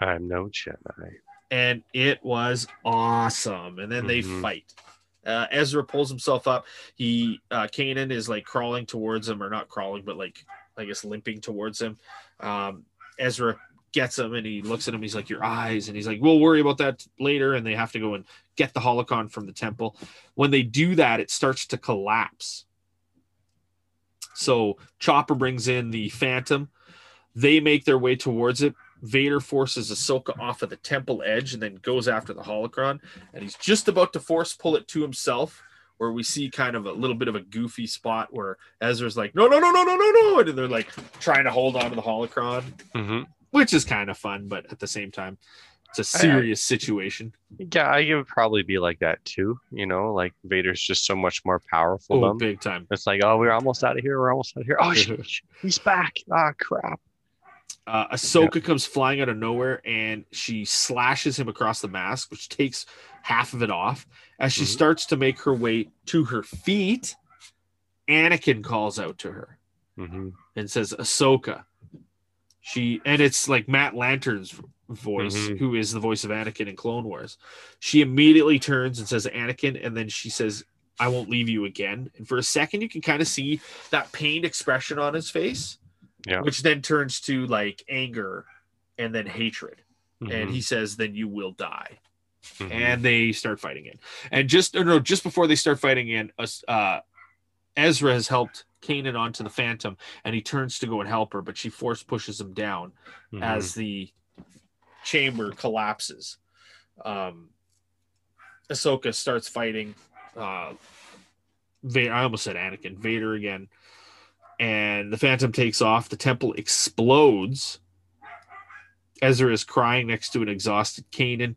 [SPEAKER 2] I'm no Jedi.
[SPEAKER 1] and it was awesome. And then they
[SPEAKER 2] Mhm.
[SPEAKER 1] fight. Uh, Ezra pulls himself up. He uh, Kanan is like crawling towards him, or not crawling, but like I guess limping towards him. Um, Ezra gets him and he looks at him. He's like, "Your eyes," and he's like, "We'll worry about that later." And they have to go and get the holocron from the temple. When they do that, it starts to collapse. So Chopper brings in the Phantom. They make their way towards it. Vader forces Ahsoka off of the temple edge and then goes after the holocron. And he's just about to force pull it to himself, where we see kind of a little bit of a goofy spot where Ezra's like, no, no, no, no, no, no, no. And they're like trying to hold on to the holocron,
[SPEAKER 2] hmm
[SPEAKER 1] which is kind of fun, but at the same time, it's a serious situation.
[SPEAKER 2] Yeah, I would probably be like that too. You know, like Vader's just so much more powerful
[SPEAKER 1] Oh, big time.
[SPEAKER 2] It's like, oh, we're almost out of here. We're almost out of here. Oh, shit, he's back. Ah, crap.
[SPEAKER 1] Uh, Ahsoka comes flying out of nowhere and she slashes him across the mask, which takes half of it off. As she
[SPEAKER 2] Mhm.
[SPEAKER 1] starts to make her way to her feet, Anakin calls out to her
[SPEAKER 2] hmm
[SPEAKER 1] and says, Ahsoka. She and it's like Matt Lanter's voice,
[SPEAKER 2] Mhm.
[SPEAKER 1] who is the voice of Anakin in Clone Wars. She immediately turns and says, Anakin, and then she says, I won't leave you again. And for a second, you can kind of see that pained expression on his face
[SPEAKER 2] Yeah.
[SPEAKER 1] which then turns to like anger and then hatred. And
[SPEAKER 2] Mhm.
[SPEAKER 1] he says, Then you will die.
[SPEAKER 2] Mhm.
[SPEAKER 1] And they start fighting in. And just or no, just before they start fighting in, us- uh, Ezra has helped Kanan onto the Phantom, and he turns to go and help her, but she force pushes him down
[SPEAKER 2] Mhm.
[SPEAKER 1] as the chamber collapses. Um, Ahsoka starts fighting. Uh, Vader, I almost said Anakin, Vader again, and the Phantom takes off. The temple explodes. Ezra is crying next to an exhausted Kanan.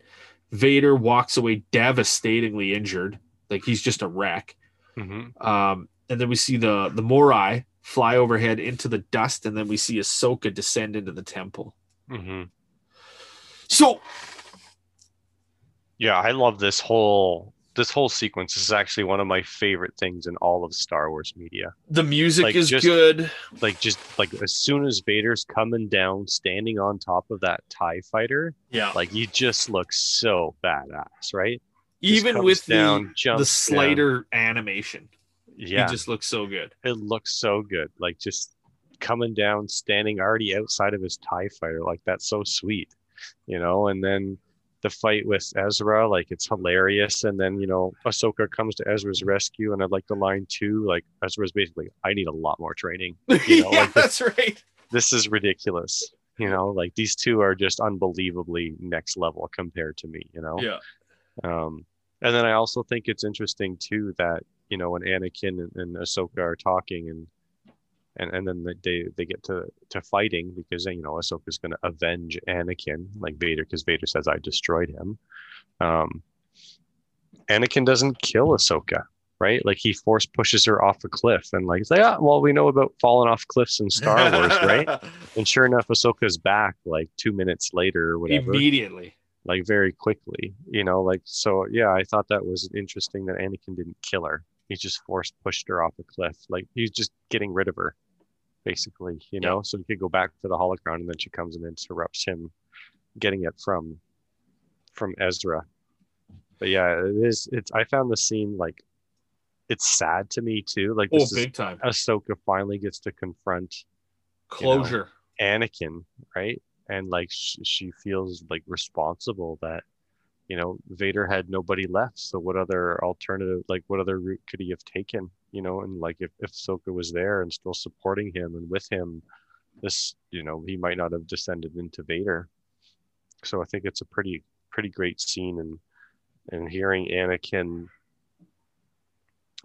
[SPEAKER 1] Vader walks away devastatingly injured, like he's just a wreck.
[SPEAKER 2] Mhm.
[SPEAKER 1] Um, and then we see the the Morai fly overhead into the dust, and then we see Ahsoka descend into the temple.
[SPEAKER 2] Mhm.
[SPEAKER 1] So
[SPEAKER 2] Yeah, I love this whole this whole sequence. This is actually one of my favorite things in all of Star Wars media.
[SPEAKER 1] the music
[SPEAKER 2] Like,
[SPEAKER 1] is
[SPEAKER 2] just-
[SPEAKER 1] good.
[SPEAKER 2] Like just like as soon as Vader's coming down, standing on top of that TIE fighter,
[SPEAKER 1] Yeah,
[SPEAKER 2] like you just look so badass, right?
[SPEAKER 1] Even with
[SPEAKER 2] down,
[SPEAKER 1] the the
[SPEAKER 2] jumps down.
[SPEAKER 1] slider animation,
[SPEAKER 2] Yeah,
[SPEAKER 1] he just looks so good.
[SPEAKER 2] it looks so good. Like just coming down, standing already outside of his TIE fighter. Like that's so sweet, you know, and then the fight with Ezra, like it's hilarious. And then, you know, Ahsoka comes to Ezra's rescue, and I'd like the line too. Like Ezra's basically, I need a lot more training. You know,
[SPEAKER 1] yeah,
[SPEAKER 2] like the-
[SPEAKER 1] that's right.
[SPEAKER 2] This is ridiculous. You know, like these two are just unbelievably next level compared to me, you know?
[SPEAKER 1] Yeah.
[SPEAKER 2] Um, and then I also think it's interesting too that you know when Anakin and, and Ahsoka are talking and and and then they they get to to fighting because you know Ahsoka's going to avenge Anakin like Vader because Vader says I destroyed him. Um, Anakin doesn't kill Ahsoka, right? Like he force pushes her off a cliff and like it's like ah well we know about falling off cliffs in Star Wars, right? And sure enough, Ahsoka's back like two minutes later or whatever
[SPEAKER 1] Immediately.
[SPEAKER 2] like very quickly, you know, like so yeah, I thought that was interesting that Anakin didn't kill her. He just force pushed her off a cliff. Like he's just getting rid of her, basically, you know, so he could go back to the holocron and then she comes and interrupts him getting it from from Ezra. But yeah, it is it's I found the scene like it's sad to me too. Like
[SPEAKER 1] Oh,
[SPEAKER 2] this is
[SPEAKER 1] big time.
[SPEAKER 2] Ahsoka finally gets to confront
[SPEAKER 1] Closure.
[SPEAKER 2] Anakin, right? And like sh- she feels like responsible that you know Vader had nobody left. So what other alternative, like what other route could he have taken? You know, and like if if Ahsoka was there and still supporting him and with him, this you know he might not have descended into Vader. So I think it's a pretty pretty great scene and and hearing Anakin.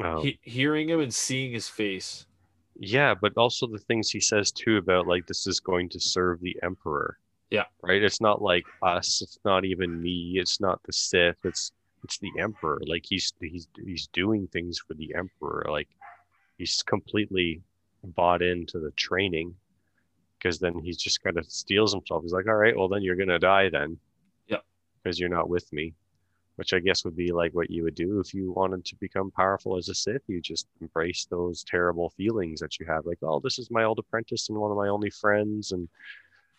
[SPEAKER 2] Um,
[SPEAKER 1] He, hearing him and seeing his face.
[SPEAKER 2] Yeah, but also the things he says too about like this is going to serve the emperor.
[SPEAKER 1] Yeah.
[SPEAKER 2] Right? It's not like us, it's not even me, it's not the Sith, it's it's the emperor. Like he's he's he's doing things for the emperor. Like he's completely bought into the training because then he just kind of steels himself. He's like, All right, well then you're gonna die then.
[SPEAKER 1] Yep.
[SPEAKER 2] Because you're not with me. Which I guess would be like what you would do if you wanted to become powerful as a Sith. You just embrace those terrible feelings that you have, like, oh, this is my old apprentice and one of my only friends, and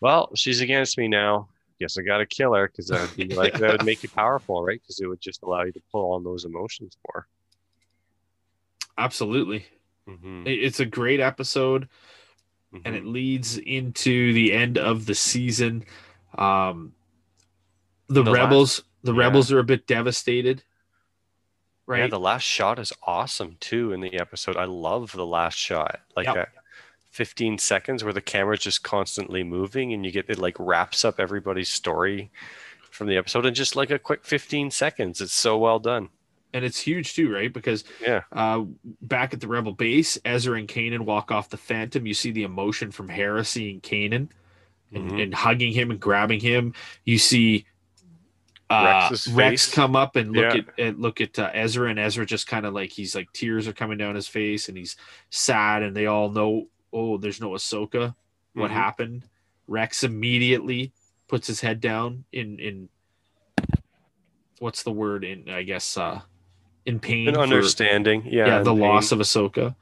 [SPEAKER 2] well, she's against me now. Guess I gotta kill her because that would be like that would make you powerful, right? Because it would just allow you to pull on those emotions more.
[SPEAKER 1] Absolutely.
[SPEAKER 2] Mm-hmm.
[SPEAKER 1] It's a great episode. and it leads into the end of the season. Um, the,
[SPEAKER 2] The
[SPEAKER 1] rebels, the
[SPEAKER 2] yeah.
[SPEAKER 1] rebels are a bit devastated, right?
[SPEAKER 2] Yeah, the last shot is awesome too in the episode. I love the last shot. Like
[SPEAKER 1] Yep.
[SPEAKER 2] that 15 seconds where the camera's just constantly moving and you get it like wraps up everybody's story from the episode in just like a quick 15 seconds. It's so well done.
[SPEAKER 1] and it's huge too, right? Because
[SPEAKER 2] Yeah.
[SPEAKER 1] uh, back at the rebel base, Ezra and Kanan walk off the Phantom. You see the emotion from Hera seeing Kanan and,
[SPEAKER 2] Mhm.
[SPEAKER 1] and hugging him and grabbing him. You see uh, Rex come up and look
[SPEAKER 2] Yeah.
[SPEAKER 1] at and look at uh, Ezra, and Ezra just kind of like he's like tears are coming down his face, and he's sad, and they all know, oh, there's no Ahsoka. What
[SPEAKER 2] Mhm.
[SPEAKER 1] happened? Rex immediately puts his head down in in what's the word in I guess uh in pain
[SPEAKER 2] An
[SPEAKER 1] for-
[SPEAKER 2] understanding. Yeah.
[SPEAKER 1] yeah, the
[SPEAKER 2] pain.
[SPEAKER 1] loss of Ahsoka.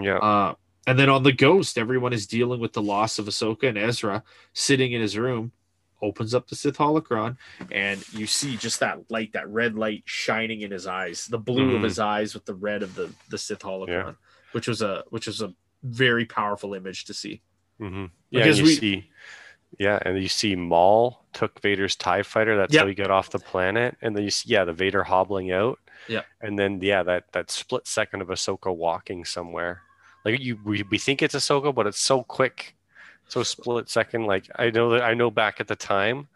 [SPEAKER 2] Yeah.
[SPEAKER 1] Uh, and then on the Ghost, everyone is dealing with the loss of Ahsoka and Ezra sitting in his room. Opens up the Sith holocron, and you see just that light, that red light shining in his eyes, the blue of
[SPEAKER 2] Mhm.
[SPEAKER 1] his eyes with the red of the the Sith holocron,
[SPEAKER 2] Yeah.
[SPEAKER 1] which was a which was a very powerful image to see.
[SPEAKER 2] hmm Yeah.
[SPEAKER 1] Because
[SPEAKER 2] And you
[SPEAKER 1] we-
[SPEAKER 2] see, yeah. And you see Maul took Vader's TIE fighter. That's
[SPEAKER 1] Yep.
[SPEAKER 2] how he got off the planet. And then you see, yeah, the Vader hobbling out.
[SPEAKER 1] Yeah.
[SPEAKER 2] And then, yeah, that, that split second of Ahsoka walking somewhere. Like you, we, we think it's Ahsoka, but it's so quick. So split second. Like I know that I know back at the time,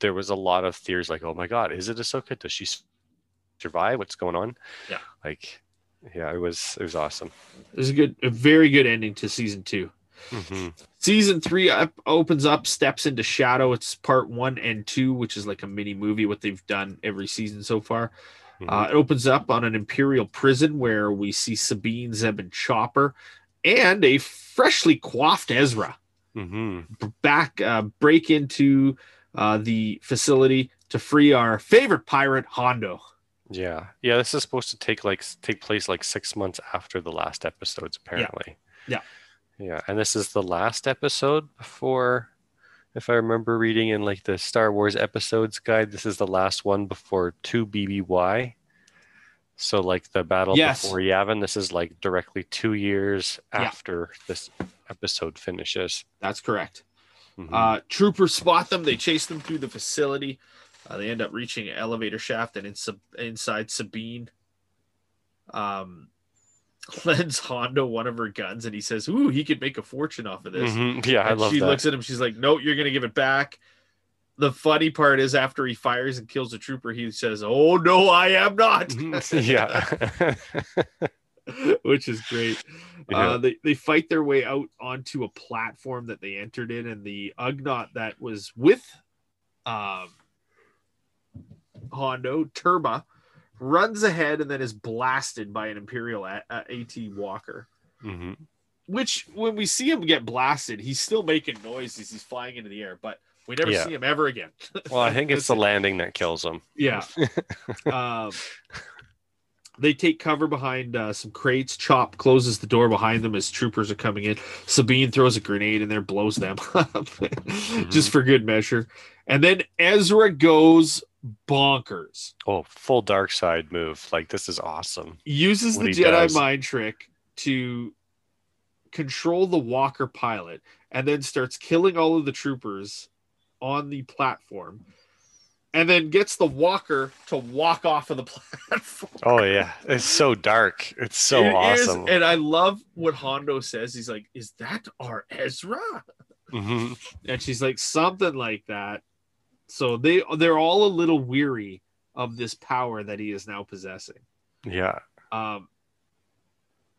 [SPEAKER 2] there was a lot of theories like, oh my God, is it Ahsoka? Does she survive? What's going on?
[SPEAKER 1] Yeah.
[SPEAKER 2] Like, yeah, it was, it was awesome.
[SPEAKER 1] It was a good, a very good ending to season two.
[SPEAKER 2] hmm
[SPEAKER 1] Season three up, opens up, steps into shadow. It's part one and two, which is like a mini movie, what they've done every season so far.
[SPEAKER 2] Mhm.
[SPEAKER 1] Uh, it opens up on an Imperial prison where we see Sabine, Zeb, and Chopper, and a freshly coiffed Ezra
[SPEAKER 2] hmm
[SPEAKER 1] back uh, break into uh, the facility to free our favorite pirate, Hondo.
[SPEAKER 2] Yeah, yeah. This is supposed to take like take place like six months after the last episodes, apparently.
[SPEAKER 1] Yeah.
[SPEAKER 2] yeah. yeah. And this is the last episode before, if I remember reading in like the Star Wars episodes guide, this is the last one before two BBY. So like the battle
[SPEAKER 1] Yes.
[SPEAKER 2] before Yavin, this is like directly two years
[SPEAKER 1] Yeah.
[SPEAKER 2] after this episode finishes.
[SPEAKER 1] That's correct.
[SPEAKER 2] Mhm.
[SPEAKER 1] Uh, troopers spot them. They chase them through the facility. Uh, they end up reaching an elevator shaft, and in sub- inside Sabine um, lends Hondo one of her guns, and he says, "Ooh, he could make a fortune off of this."
[SPEAKER 2] Mhm. Yeah, I love
[SPEAKER 1] she
[SPEAKER 2] that.
[SPEAKER 1] looks at him. She's like, "No, you're gonna give it back." the funny part is after he fires and kills a trooper, he says, "Oh no, I am not."
[SPEAKER 2] yeah.
[SPEAKER 1] which is great.
[SPEAKER 2] Yeah.
[SPEAKER 1] Uh, they they fight their way out onto a platform that they entered in, and the Ugnaught that was with um, Hondo Terba runs ahead and then is blasted by an Imperial uh, AT Walker.
[SPEAKER 2] hmm
[SPEAKER 1] Which, when we see him get blasted, he's still making noise as he's flying into the air, but we never
[SPEAKER 2] Yeah.
[SPEAKER 1] see him ever again.
[SPEAKER 2] Well, I think it's the landing that kills him.
[SPEAKER 1] Yeah. um, they take cover behind uh, some crates. Chop closes the door behind them as troopers are coming in. Sabine throws a grenade in there, blows them up, just for good measure. And then Ezra goes bonkers,
[SPEAKER 2] Oh, full dark side move. Like this is awesome.
[SPEAKER 1] uses
[SPEAKER 2] What
[SPEAKER 1] the Jedi
[SPEAKER 2] does.
[SPEAKER 1] mind trick to control the Walker pilot, and then starts killing all of the troopers on the platform. And then gets the walker to walk off of the platform.
[SPEAKER 2] Oh yeah, it's so dark. It's so
[SPEAKER 1] It is,
[SPEAKER 2] awesome.
[SPEAKER 1] and I love what Hondo says. He's like, "Is that our Ezra?"
[SPEAKER 2] Mhm.
[SPEAKER 1] And she's like, "Something like that." So they they're all a little weary of this power that he is now possessing.
[SPEAKER 2] Yeah.
[SPEAKER 1] Um,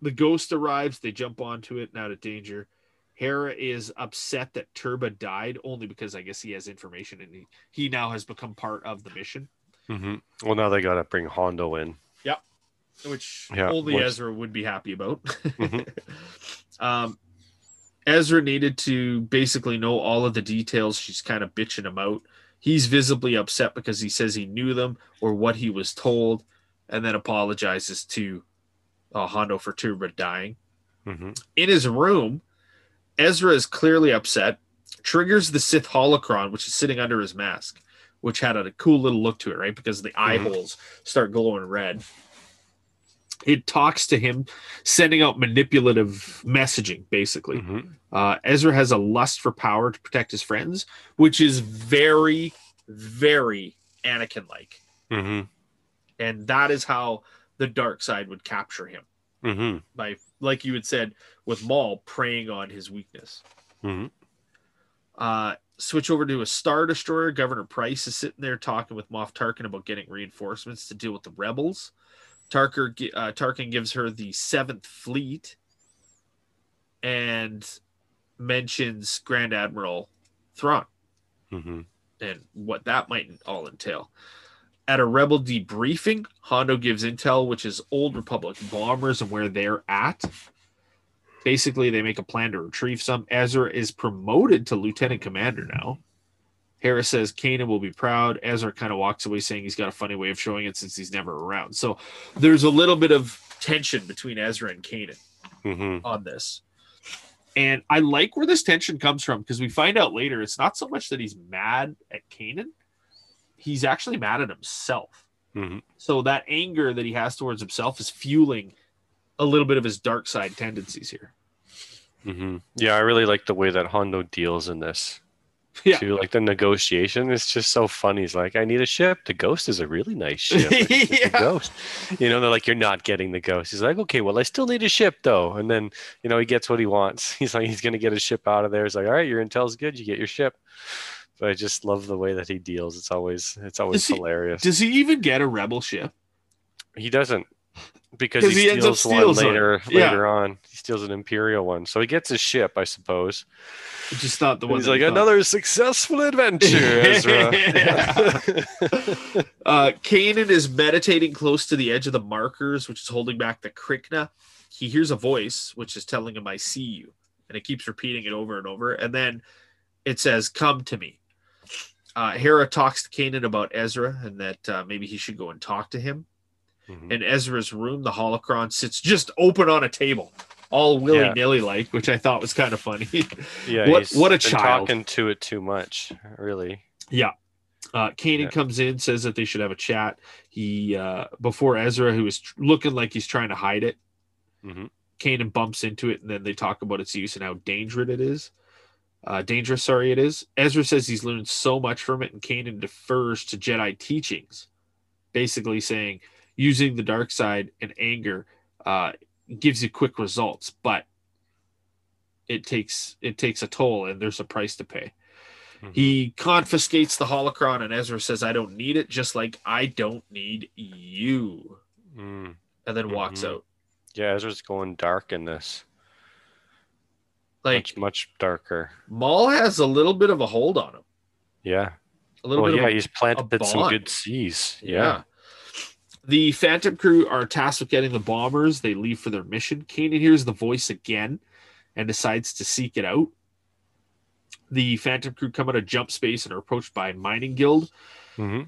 [SPEAKER 1] the ghost arrives. They jump onto it and out of danger. Hera is upset that Terba died only because I guess he has information and he, he now has become part of the mission,
[SPEAKER 2] hmm Well, now they got to bring Hondo in. Yep.
[SPEAKER 1] Which
[SPEAKER 2] Yeah,
[SPEAKER 1] only
[SPEAKER 2] which-
[SPEAKER 1] Ezra would be happy about.
[SPEAKER 2] Mhm.
[SPEAKER 1] um, Ezra needed to basically know all of the details. She's kind of bitching him out. He's visibly upset because he says he knew them or what he was told, and then apologizes to uh, Hondo for Terba dying.
[SPEAKER 2] hmm
[SPEAKER 1] in his room, Ezra is clearly upset, triggers the Sith holocron, which is sitting under his mask, which had a cool little look to it, right? Because the eye
[SPEAKER 2] Mhm.
[SPEAKER 1] holes start glowing red. It talks to him, sending out manipulative messaging, basically.
[SPEAKER 2] hmm
[SPEAKER 1] Uh, Ezra has a lust for power to protect his friends, which is very, very Anakin like.
[SPEAKER 2] hmm
[SPEAKER 1] And that is how the dark side would capture him
[SPEAKER 2] hmm
[SPEAKER 1] by, like you had said, with Maul preying on his weakness.
[SPEAKER 2] hmm
[SPEAKER 1] Uh, switch over to a Star Destroyer. Governor Price is sitting there talking with Moff Tarkin about getting reinforcements to deal with the rebels. Tarker, uh, Tarkin gives her the Seventh Fleet and mentions Grand Admiral Thrawn
[SPEAKER 2] hmm
[SPEAKER 1] and what that might all entail. At a rebel debriefing, Hondo gives intel, which is Old Republic bombers and where they're at. Basically, they make a plan to retrieve some. Ezra is promoted to lieutenant commander now. Harris says Kanan will be proud. Ezra kind of walks away saying he's got a funny way of showing it since he's never around. So there's a little bit of tension between Ezra and Kanan
[SPEAKER 2] hmm
[SPEAKER 1] on this. And I like where this tension comes from because we find out later it's not so much that he's mad at Kanan, he's actually mad at himself.
[SPEAKER 2] hmm
[SPEAKER 1] So that anger that he has towards himself is fueling a little bit of his dark side tendencies here.
[SPEAKER 2] hmm Yeah, I really like the way that Hondo deals in this.
[SPEAKER 1] Yeah.
[SPEAKER 2] Too. Like the negotiation is just so funny. He's like, I need a ship. The ghost is a really nice ship.
[SPEAKER 1] Yeah.
[SPEAKER 2] ghost. You know, they're like, You're not getting the ghost. He's like, Okay, well, I still need a ship though. And then, you know, he gets what he wants. He's like, he's gonna get a ship out of there. He's like, All right, your intel's good, you get your ship. But I just love the way that he deals. It's always it's always
[SPEAKER 1] Does he-
[SPEAKER 2] hilarious.
[SPEAKER 1] Does he even get a rebel ship?
[SPEAKER 2] He doesn't because
[SPEAKER 1] 'Cause
[SPEAKER 2] he,
[SPEAKER 1] he
[SPEAKER 2] steals one
[SPEAKER 1] steals one.
[SPEAKER 2] later
[SPEAKER 1] Yeah.
[SPEAKER 2] later on. He steals an Imperial one. So he gets his ship, I suppose.
[SPEAKER 1] Just not the one.
[SPEAKER 2] he's like
[SPEAKER 1] he
[SPEAKER 2] another successful adventure, Ezra.
[SPEAKER 1] uh, Kanan is meditating close to the edge of the markers, which is holding back the Krykna. He hears a voice, which is telling him, I see you. And it keeps repeating it over and over. And then it says, Come to me. Uh, Hera talks to Kanan about Ezra and that uh, maybe he should go and talk to him.
[SPEAKER 2] Mhm.
[SPEAKER 1] In Ezra's room, the holocron sits just open on a table, all willy nilly like, which I thought was kind of funny.
[SPEAKER 2] Yeah,
[SPEAKER 1] What- what a child.
[SPEAKER 2] talking to it too much, really.
[SPEAKER 1] Yeah. Uh, Kanan
[SPEAKER 2] Yeah.
[SPEAKER 1] comes in, says that they should have a chat. He uh, before Ezra, who is tr- looking like he's trying to hide it.
[SPEAKER 2] Mhm.
[SPEAKER 1] Kanan bumps into it, and then they talk about its use and how dangerous it is. Uh, dangerous, sorry, it is. Ezra says he's learned so much from it, and Kanan defers to Jedi teachings, basically saying using the dark side and anger uh, gives you quick results, but it takes it takes a toll, and there's a price to pay.
[SPEAKER 2] Mhm.
[SPEAKER 1] He confiscates the holocron, and Ezra says, "I don't need it," just like I don't need you,
[SPEAKER 2] Mm.
[SPEAKER 1] and then walks
[SPEAKER 2] Mhm.
[SPEAKER 1] out.
[SPEAKER 2] Yeah, Ezra's going dark in this.
[SPEAKER 1] Like
[SPEAKER 2] much much darker.
[SPEAKER 1] Maul has a little bit of a hold on him.
[SPEAKER 2] Yeah.
[SPEAKER 1] A little
[SPEAKER 2] Well,
[SPEAKER 1] bit
[SPEAKER 2] yeah,
[SPEAKER 1] of a
[SPEAKER 2] he's planted some good seeds.
[SPEAKER 1] Yeah.
[SPEAKER 2] Yeah.
[SPEAKER 1] The Phantom crew are tasked with getting the bombers. They leave for their mission. Kanan hears the voice again and decides to seek it out. The Phantom crew come out of jump space and are approached by a mining guild.
[SPEAKER 2] hmm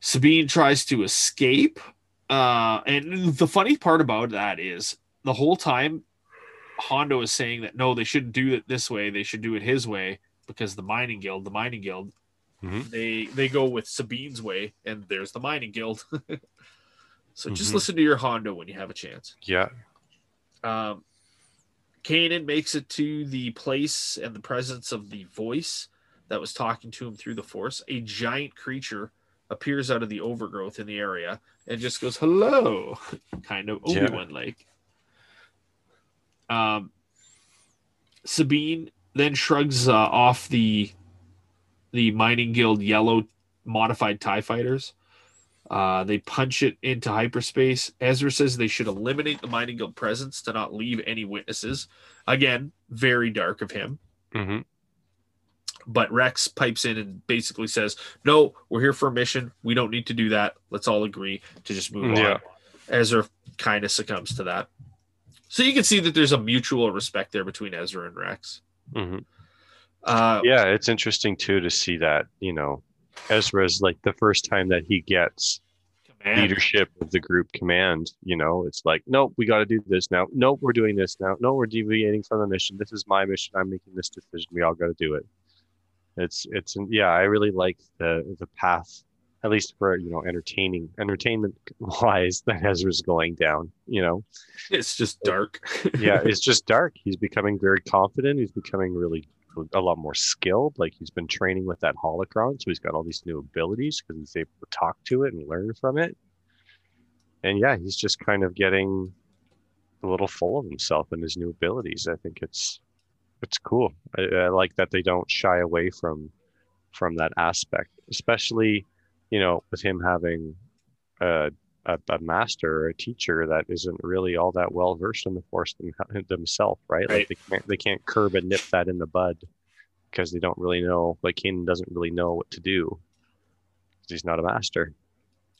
[SPEAKER 1] Sabine tries to escape. Uh, and the funny part about that is the whole time Hondo is saying that no, they shouldn't do it this way. They should do it his way because the mining guild, the mining guild,
[SPEAKER 2] Mhm.
[SPEAKER 1] they they go with Sabine's way, and there's the mining guild. so just
[SPEAKER 2] Mhm.
[SPEAKER 1] listen to your Hondo when you have a chance.
[SPEAKER 2] Yeah.
[SPEAKER 1] Um, Kanan makes it to the place and the presence of the voice that was talking to him through the force. A giant creature appears out of the overgrowth in the area and just goes, hello, kind of. Obi Wan like. Um, Sabine then shrugs uh, off the the mining guild yellow modified tie fighters uh, they punch it into hyperspace. Ezra says they should eliminate the mining guild presence to not leave any witnesses. Again, very dark of him.
[SPEAKER 2] hmm
[SPEAKER 1] But Rex pipes in and basically says, No, we're here for a mission. We don't need to do that. Let's all agree to just move
[SPEAKER 2] Yeah.
[SPEAKER 1] on. Ezra kind of succumbs to that. So you can see that there's a mutual respect there between Ezra and Rex.
[SPEAKER 2] hmm
[SPEAKER 1] Uh,
[SPEAKER 2] Yeah, it's interesting too to see that, you know, Ezra's like the first time that he gets
[SPEAKER 1] command.
[SPEAKER 2] leadership of the group command, you know, it's like, nope, we got to do this now. Nope, we're doing this now. No, we're deviating from the mission. This is my mission. I'm making this decision. We all got to do it. It's, it's, yeah, I really like the, the path, at least for, you know, entertaining, entertainment wise that Ezra's going down, you know,
[SPEAKER 1] It's just dark.
[SPEAKER 2] yeah, it's just dark. He's becoming very confident. He's becoming really a lot more skilled. Like he's been training with that holocron, so he's got all these new abilities because he's able to talk to it and learn from it. And yeah, he's just kind of getting a little full of himself and his new abilities. I think it's it's cool. I, I like that they don't shy away from from that aspect, especially you know with him having a a, a master or a teacher that isn't really all that well versed in the force them, themselves, right?
[SPEAKER 1] Right.
[SPEAKER 2] Like they can't they can't curb and nip that in the bud because they don't really know. Like Kanan doesn't really know what to do he's not a master.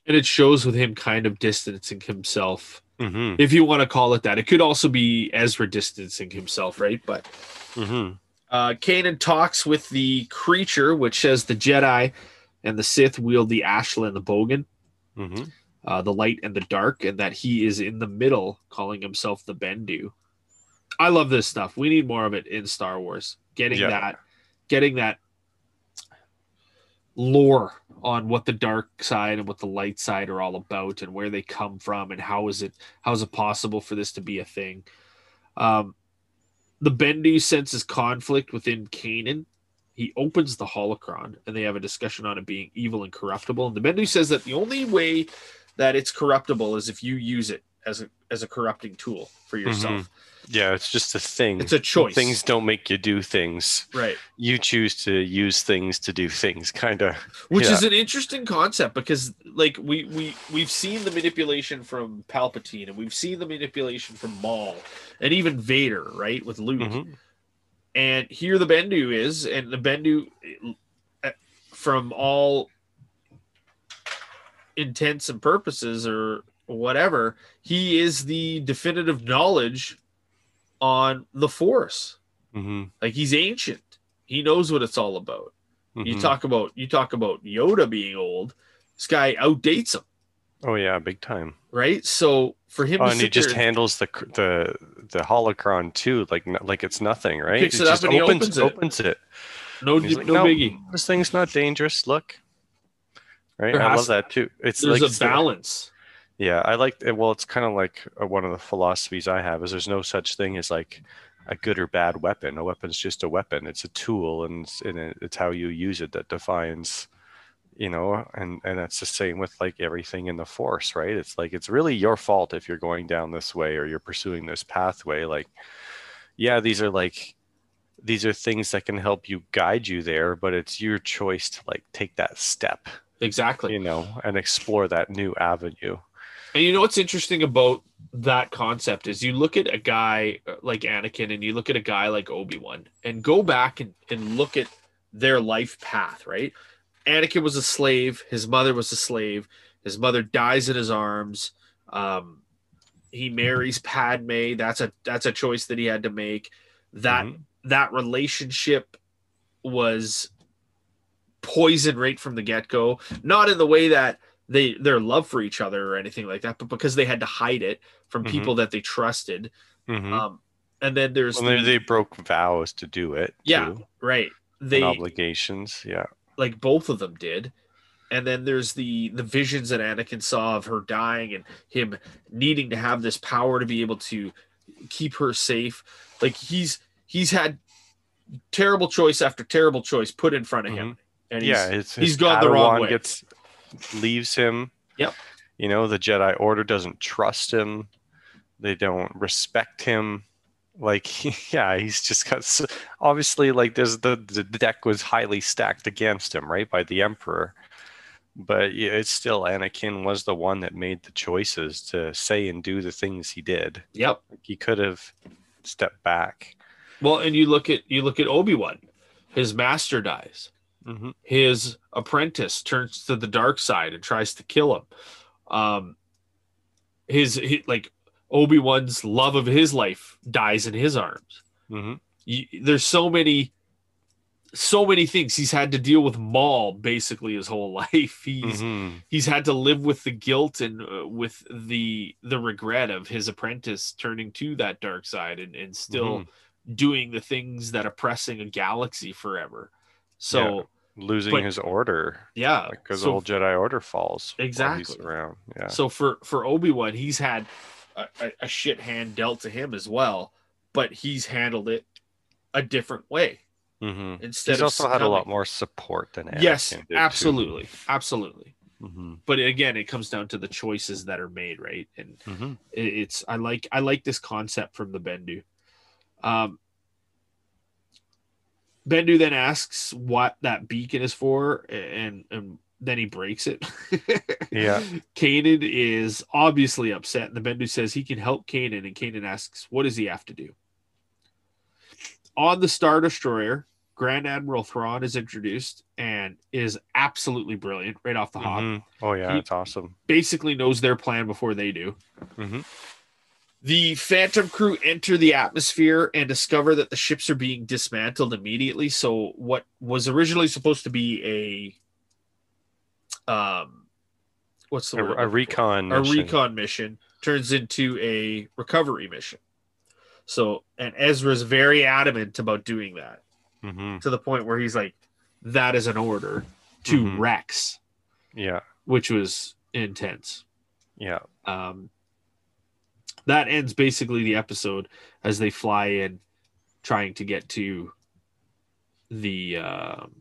[SPEAKER 1] and it shows with him kind of distancing himself
[SPEAKER 2] Mm-hmm.
[SPEAKER 1] if you want to call it that. It could also be Ezra distancing himself, right? But
[SPEAKER 2] Mm-hmm.
[SPEAKER 1] uh, Kanan talks with the creature, which says the Jedi and the Sith wield the Ashla and the Bogan,
[SPEAKER 2] Mm-hmm.
[SPEAKER 1] Uh, the light and the dark, and that he is in the middle, calling himself the Bendu. I love this stuff. We need more of it in Star Wars. Getting
[SPEAKER 2] Yeah.
[SPEAKER 1] that, getting that lore on what the dark side and what the light side are all about and where they come from and how is it how is it possible for this to be a thing um the bendu senses conflict within Kanan. He opens the holocron and they have a discussion on it being evil and corruptible. And the bendu says that the only way that it's corruptible is if you use it as a as a corrupting tool for yourself.
[SPEAKER 2] Yeah, it's just a thing.
[SPEAKER 1] It's a choice.
[SPEAKER 2] Things don't make you do things.
[SPEAKER 1] Right.
[SPEAKER 2] You choose to use things to do things, kind of.
[SPEAKER 1] which
[SPEAKER 2] Yeah.
[SPEAKER 1] is an interesting concept because like we we we've seen the manipulation from palpatine and we've seen the manipulation from maul and even vader right with luke
[SPEAKER 2] Mhm.
[SPEAKER 1] and here the bendu is and the bendu uh, from all intents and purposes or whatever he is the definitive knowledge on the force
[SPEAKER 2] Mhm.
[SPEAKER 1] like he's ancient he knows what it's all about you
[SPEAKER 2] Mhm.
[SPEAKER 1] talk about you talk about Yoda being old. This guy outdates him,
[SPEAKER 2] Oh yeah, big time.
[SPEAKER 1] right? So for him
[SPEAKER 2] Oh, and he just
[SPEAKER 1] there,
[SPEAKER 2] handles the the the holocron too, like like it's nothing, right?
[SPEAKER 1] Picks it up
[SPEAKER 2] just
[SPEAKER 1] and he
[SPEAKER 2] opens,
[SPEAKER 1] opens it.
[SPEAKER 2] opens it.
[SPEAKER 1] no
[SPEAKER 2] like,
[SPEAKER 1] no biggie.
[SPEAKER 2] This thing's not dangerous. Look, right?
[SPEAKER 1] There
[SPEAKER 2] I love that too. It's
[SPEAKER 1] There's
[SPEAKER 2] like
[SPEAKER 1] a balance.
[SPEAKER 2] Yeah, I like. It. Well, it's kind of like uh, one of the philosophies I have is there's no such thing as like a good or bad weapon. A weapon's just a weapon. It's a tool, and it's, and it's how you use it that defines, you know. And and that's the same with like everything in the force, right? It's like it's really your fault if you're going down this way or you're pursuing this pathway. Like, yeah, these are like these are things that can help you guide you there, but it's your choice to like take that step,
[SPEAKER 1] exactly.
[SPEAKER 2] you know, and explore that new avenue.
[SPEAKER 1] And you know what's interesting about that concept is you look at a guy uh, like Anakin and you look at a guy like Obi-Wan and go back and, and look at their life path, right? Anakin was a slave, his mother was a slave, his mother dies in his arms. Um, he marries Padme. That's a that's a choice that he had to make. That
[SPEAKER 2] Mhm.
[SPEAKER 1] that relationship was poison right from the get-go. Not in the way that they their love for each other or anything like that, but because they had to hide it from
[SPEAKER 2] Mhm.
[SPEAKER 1] people that they trusted.
[SPEAKER 2] Mhm.
[SPEAKER 1] Um, and then there's
[SPEAKER 2] Well, they,
[SPEAKER 1] the-
[SPEAKER 2] they broke vows to do it.
[SPEAKER 1] yeah,
[SPEAKER 2] too,
[SPEAKER 1] right.
[SPEAKER 2] and
[SPEAKER 1] They
[SPEAKER 2] obligations. Yeah.
[SPEAKER 1] like both of them did. And then there's the the visions that Anakin saw of her dying and him needing to have this power to be able to keep her safe. Like he's he's had terrible choice after terrible choice put in front of him. And he's,
[SPEAKER 2] yeah,
[SPEAKER 1] he's gone the wrong
[SPEAKER 2] Padawan
[SPEAKER 1] way.
[SPEAKER 2] Gets leaves him.
[SPEAKER 1] Yep.
[SPEAKER 2] You know, the Jedi Order doesn't trust him. They don't respect him. Like, yeah, he's just got s obviously like there's the the deck was highly stacked against him, right, by the Emperor. But yeah, it's still Anakin was the one that made the choices to say and do the things he did.
[SPEAKER 1] Yep.
[SPEAKER 2] He could have stepped back.
[SPEAKER 1] Well, and you look at you look at Obi-Wan. His master dies.
[SPEAKER 2] Hmm
[SPEAKER 1] his apprentice turns to the dark side and tries to kill him. Um, his he, like Obi Wan's love of his life dies in his arms.
[SPEAKER 2] hmm
[SPEAKER 1] You, there's so many, so many things he's had to deal with. Maul basically his whole life. He's
[SPEAKER 2] hmm
[SPEAKER 1] he's had to live with the guilt and uh, with the the regret of his apprentice turning to that dark side and and still doing the things that oppressing a galaxy forever. So
[SPEAKER 2] losing
[SPEAKER 1] But-
[SPEAKER 2] his order.
[SPEAKER 1] yeah,
[SPEAKER 2] because
[SPEAKER 1] so
[SPEAKER 2] the whole Jedi Order falls.
[SPEAKER 1] Exactly.
[SPEAKER 2] around. Yeah.
[SPEAKER 1] So for for Obi Wan, he's had a, a, a shit hand dealt to him as well, but he's handled it a different way
[SPEAKER 2] hmm
[SPEAKER 1] instead
[SPEAKER 2] He's
[SPEAKER 1] of
[SPEAKER 2] also had a lot more support than Anakin
[SPEAKER 1] Yes,
[SPEAKER 2] did, too.
[SPEAKER 1] absolutely, absolutely.
[SPEAKER 2] hmm
[SPEAKER 1] But again, it comes down to the choices that are made, right? And
[SPEAKER 2] hmm
[SPEAKER 1] it, it's I like I like this concept from the Bendu. Um, Bendu then asks what that beacon is for, and and then he breaks it.
[SPEAKER 2] Yeah.
[SPEAKER 1] Kanan is obviously upset, and the Bendu says he can help Kanan, and Kanan asks, "What does he have to do?" On the Star Destroyer, Grand Admiral Thrawn is introduced and is absolutely brilliant right off the hop.
[SPEAKER 2] Mhm. Oh yeah,
[SPEAKER 1] He-
[SPEAKER 2] it's awesome.
[SPEAKER 1] Basically knows their plan before they do.
[SPEAKER 2] hmm
[SPEAKER 1] The Phantom crew enter the atmosphere and discover that the ships are being dismantled immediately. So what was originally supposed to be a um what's the
[SPEAKER 2] A,
[SPEAKER 1] word?
[SPEAKER 2] a recon.
[SPEAKER 1] a
[SPEAKER 2] mission.
[SPEAKER 1] recon mission turns into a recovery mission. So and Ezra's very adamant about doing that
[SPEAKER 2] Mhm.
[SPEAKER 1] to the point where he's like, that is an order to
[SPEAKER 2] Mhm.
[SPEAKER 1] Rex,
[SPEAKER 2] Yeah.
[SPEAKER 1] which was intense.
[SPEAKER 2] Yeah.
[SPEAKER 1] um, that ends basically the episode as they fly in trying to get to the um,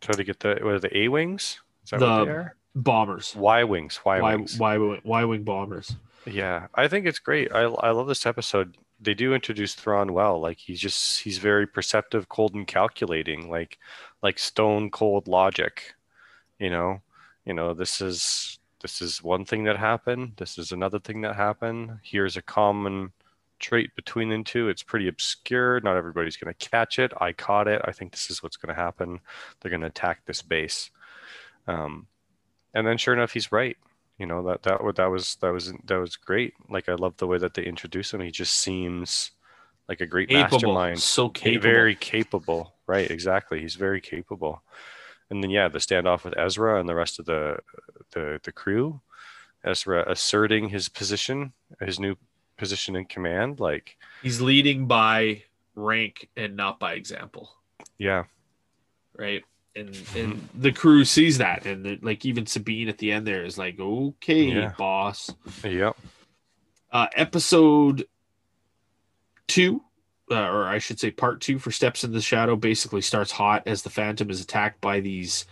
[SPEAKER 2] Try to get the what are the A wings? Is that
[SPEAKER 1] The
[SPEAKER 2] what they are?
[SPEAKER 1] bombers
[SPEAKER 2] Y wings. Y
[SPEAKER 1] y,
[SPEAKER 2] wings.
[SPEAKER 1] y wing bombers
[SPEAKER 2] Yeah, I think it's great. I I love this episode. They do introduce Thrawn well. Like he's just he's very perceptive, cold and calculating, like like stone cold logic. You know, you know, this is this is one thing that happened, this is another thing that happened. Here's a common trait between the two. It's pretty obscure. Not everybody's gonna catch it. I caught it. I think this is what's gonna happen. They're gonna attack this base. Um, and then sure enough, he's right you know that that that was that was that was great like i love the way that they introduce him he just seems like a great
[SPEAKER 1] capable
[SPEAKER 2] mastermind
[SPEAKER 1] so capable
[SPEAKER 2] very capable right exactly he's very capable and then yeah the standoff with ezra and the rest of the the the crew. Ezra asserting his position his new position in command like
[SPEAKER 1] he's leading by rank and not by example.
[SPEAKER 2] Yeah.
[SPEAKER 1] Right? And
[SPEAKER 2] Mm-hmm.
[SPEAKER 1] and the crew sees that. And the, like even sabine at the end there is like okay
[SPEAKER 2] Yeah.
[SPEAKER 1] boss.
[SPEAKER 2] Yep.
[SPEAKER 1] Uh, episode two, uh, or I should say part two for Steps in the Shadow, basically starts hot as the Phantom is attacked by these.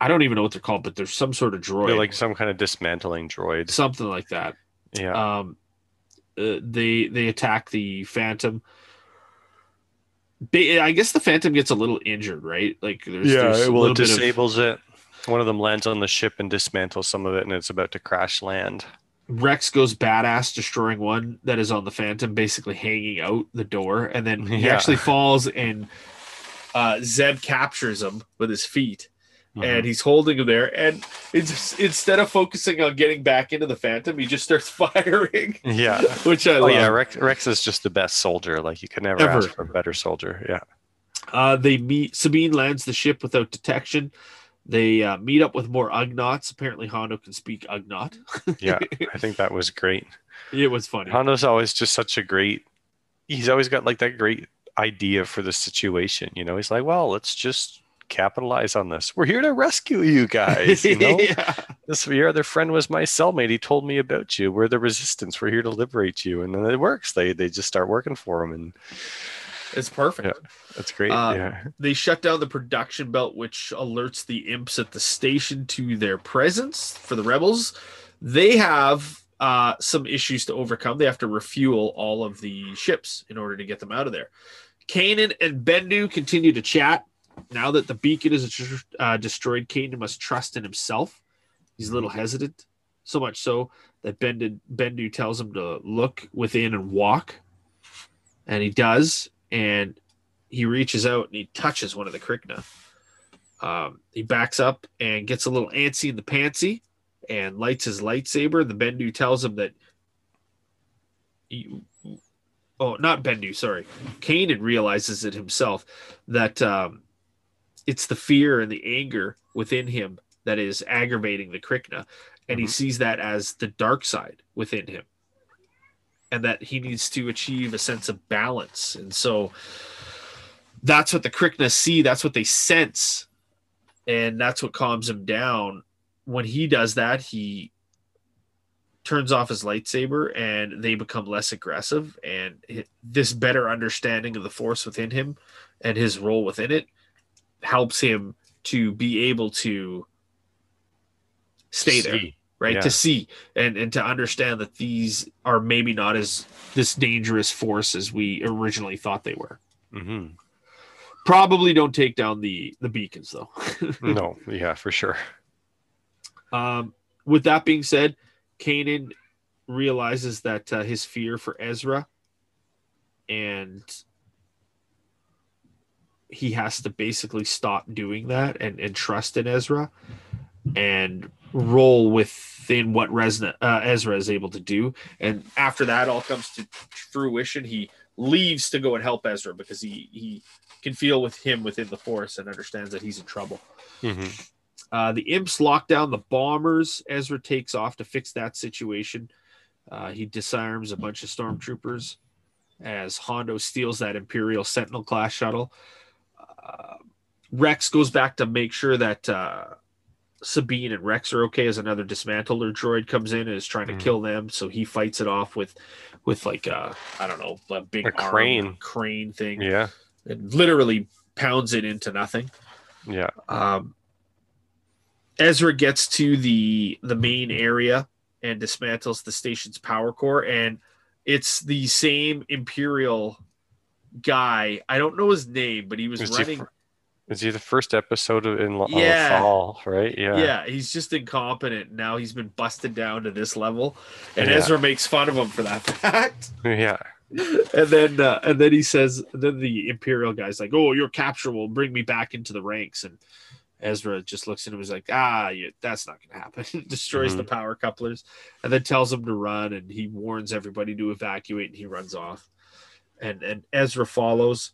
[SPEAKER 1] I don't even know what they're called, but there's some sort of droid,
[SPEAKER 2] They're like some kind of dismantling droid
[SPEAKER 1] something like that.
[SPEAKER 2] yeah
[SPEAKER 1] Um, uh, they they attack the Phantom. I guess the Phantom gets a little injured, right? Like there's,
[SPEAKER 2] Yeah,
[SPEAKER 1] there's a
[SPEAKER 2] well, it
[SPEAKER 1] little bit of
[SPEAKER 2] disables it. One of them lands on the ship and dismantles some of it, and it's about to crash land.
[SPEAKER 1] Rex goes badass, destroying one that is on the Phantom, basically hanging out the door, and then he
[SPEAKER 2] Yeah.
[SPEAKER 1] actually falls and uh, Zeb captures him with his feet,
[SPEAKER 2] Mm-hmm.
[SPEAKER 1] and he's holding him there. And it's instead of focusing on getting back into the Phantom, he just starts firing,
[SPEAKER 2] Yeah.
[SPEAKER 1] which I
[SPEAKER 2] Oh
[SPEAKER 1] love.
[SPEAKER 2] yeah, Rex, Rex is just the best soldier. Like you could never
[SPEAKER 1] Ever.
[SPEAKER 2] ask for a better soldier. Yeah.
[SPEAKER 1] Uh, they meet. Sabine lands the ship without detection. They uh, meet up with more Ugnaughts. Apparently, Hondo can speak Ugnaught.
[SPEAKER 2] Yeah. I think that was great.
[SPEAKER 1] It was funny.
[SPEAKER 2] Hondo's always just such a great. He's always got like that great idea for the situation. You know, he's like, well, let's just capitalize on this. We're here to rescue you guys. You know,
[SPEAKER 1] yeah.
[SPEAKER 2] this your other friend was my cellmate. He told me about you. We're the resistance. We're here to liberate you, and then it works. They they just start working for him, and
[SPEAKER 1] It's perfect.
[SPEAKER 2] Yeah. that's great.
[SPEAKER 1] Uh,
[SPEAKER 2] yeah.
[SPEAKER 1] They shut down the production belt, which alerts the imps at the station to their presence for the rebels. They have uh, some issues to overcome. They have to refuel all of the ships in order to get them out of there. Kanan and Bendu continue to chat. Now that the beacon is uh, destroyed, Kanan must trust in himself. He's a little hesitant, so much so that Bendu, Bendu tells him to look within and walk. And he does. And he reaches out and he touches one of the Krykna. Um, he backs up and gets a little antsy in the pantsy and lights his lightsaber. The Bendu tells him that. He, oh, not Bendu, sorry. Kanan realizes it himself that um, it's the fear and the anger within him that is aggravating the Krykna. And he
[SPEAKER 2] Mhm.
[SPEAKER 1] sees that as the dark side within him. And that he needs to achieve a sense of balance. And so that's what the Krykna see, that's what they sense. And that's what calms him down. When he does that, he turns off his lightsaber and they become less aggressive. And this better understanding of the force within him and his role within it helps him to be able to stay there
[SPEAKER 2] See.
[SPEAKER 1] Right
[SPEAKER 2] Yeah.
[SPEAKER 1] to see and and to understand that these are maybe not as this dangerous force as we originally thought they were
[SPEAKER 2] Mhm.
[SPEAKER 1] probably don't take down the the beacons though
[SPEAKER 2] No, yeah, for sure.
[SPEAKER 1] um with that being said Kanan realizes that uh, his fear for Ezra and he has to basically stop doing that and, and trust in Ezra and roll within what Resna, uh, Ezra is able to do. And after that all comes to fruition, he leaves to go and help Ezra because he he can feel with him within the force and understands that he's in trouble.
[SPEAKER 2] Mhm.
[SPEAKER 1] Uh, the imps lock down the bombers. Ezra takes off to fix that situation. Uh, he disarms a bunch of stormtroopers as Hondo steals that Imperial Sentinel class shuttle. Uh, Rex goes back to make sure that uh, Sabine and Rex are okay as another dismantler droid comes in and is trying to
[SPEAKER 2] Mhm.
[SPEAKER 1] kill them. So he fights it off with, with like uh, I don't know, a big
[SPEAKER 2] A
[SPEAKER 1] arm
[SPEAKER 2] crane.
[SPEAKER 1] crane thing,
[SPEAKER 2] Yeah,
[SPEAKER 1] it literally pounds it into nothing.
[SPEAKER 2] yeah.
[SPEAKER 1] Um, Ezra gets to the the main area and dismantles the station's power core, and it's the same Imperial guy. I don't know his name, but he was
[SPEAKER 2] he
[SPEAKER 1] running.
[SPEAKER 2] Is he the first episode of in
[SPEAKER 1] Yeah.
[SPEAKER 2] Fall, right? Yeah.
[SPEAKER 1] yeah. he's just incompetent. Now he's been busted down to this level, and
[SPEAKER 2] Yeah.
[SPEAKER 1] Ezra makes fun of him for that fact.
[SPEAKER 2] Yeah.
[SPEAKER 1] and then uh, and then he says then the imperial guy's like oh your capture will bring me back into the ranks and ezra just looks at him and is like ah yeah, that's not gonna happen destroys the power couplers and then tells him to run and he warns everybody to evacuate and he runs off and and ezra follows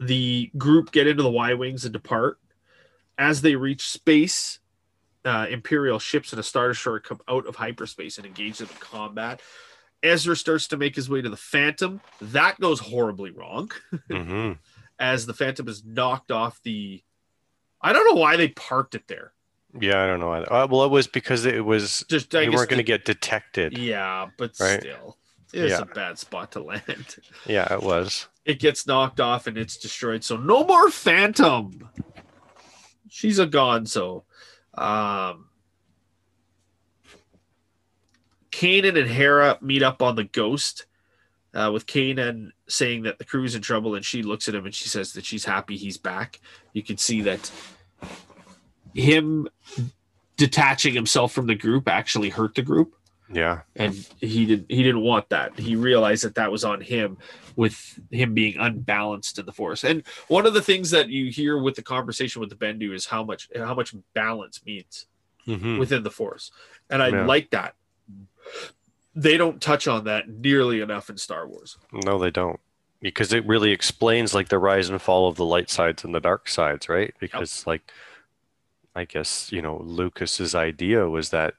[SPEAKER 1] the group get into the y wings and depart as they reach space uh, imperial ships and a star destroyer come out of hyperspace and engage them in combat Ezra starts to make his way to the Phantom. That goes horribly wrong
[SPEAKER 2] hmm
[SPEAKER 1] as the Phantom is knocked off the. I don't know why they parked it there.
[SPEAKER 2] Yeah, I don't know. either. Uh, well, it was because it was
[SPEAKER 1] Just I
[SPEAKER 2] we weren't going to get detected.
[SPEAKER 1] Yeah, but
[SPEAKER 2] Right.
[SPEAKER 1] still, it's
[SPEAKER 2] Yeah.
[SPEAKER 1] a bad spot to land.
[SPEAKER 2] Yeah, it was.
[SPEAKER 1] It gets knocked off and it's destroyed. So no more Phantom. She's a gonzo. Um, Kanan and Hera meet up on the Ghost. uh, with Kanan saying that the crew's in trouble, and she looks at him and she says that she's happy he's back. You can see that him detaching himself from the group actually hurt the group
[SPEAKER 2] Yeah.
[SPEAKER 1] and he did he didn't want that he realized that that was on him with him being unbalanced in the force and one of the things that you hear with the conversation with the bendu is how much how much balance means
[SPEAKER 2] Mhm.
[SPEAKER 1] within the force and i
[SPEAKER 2] Yeah.
[SPEAKER 1] like that they don't touch on that nearly enough in star wars
[SPEAKER 2] No, they don't. Because it really explains like the rise and fall of the light sides and the dark sides, right? Because like I guess, you know, Lucas's idea was that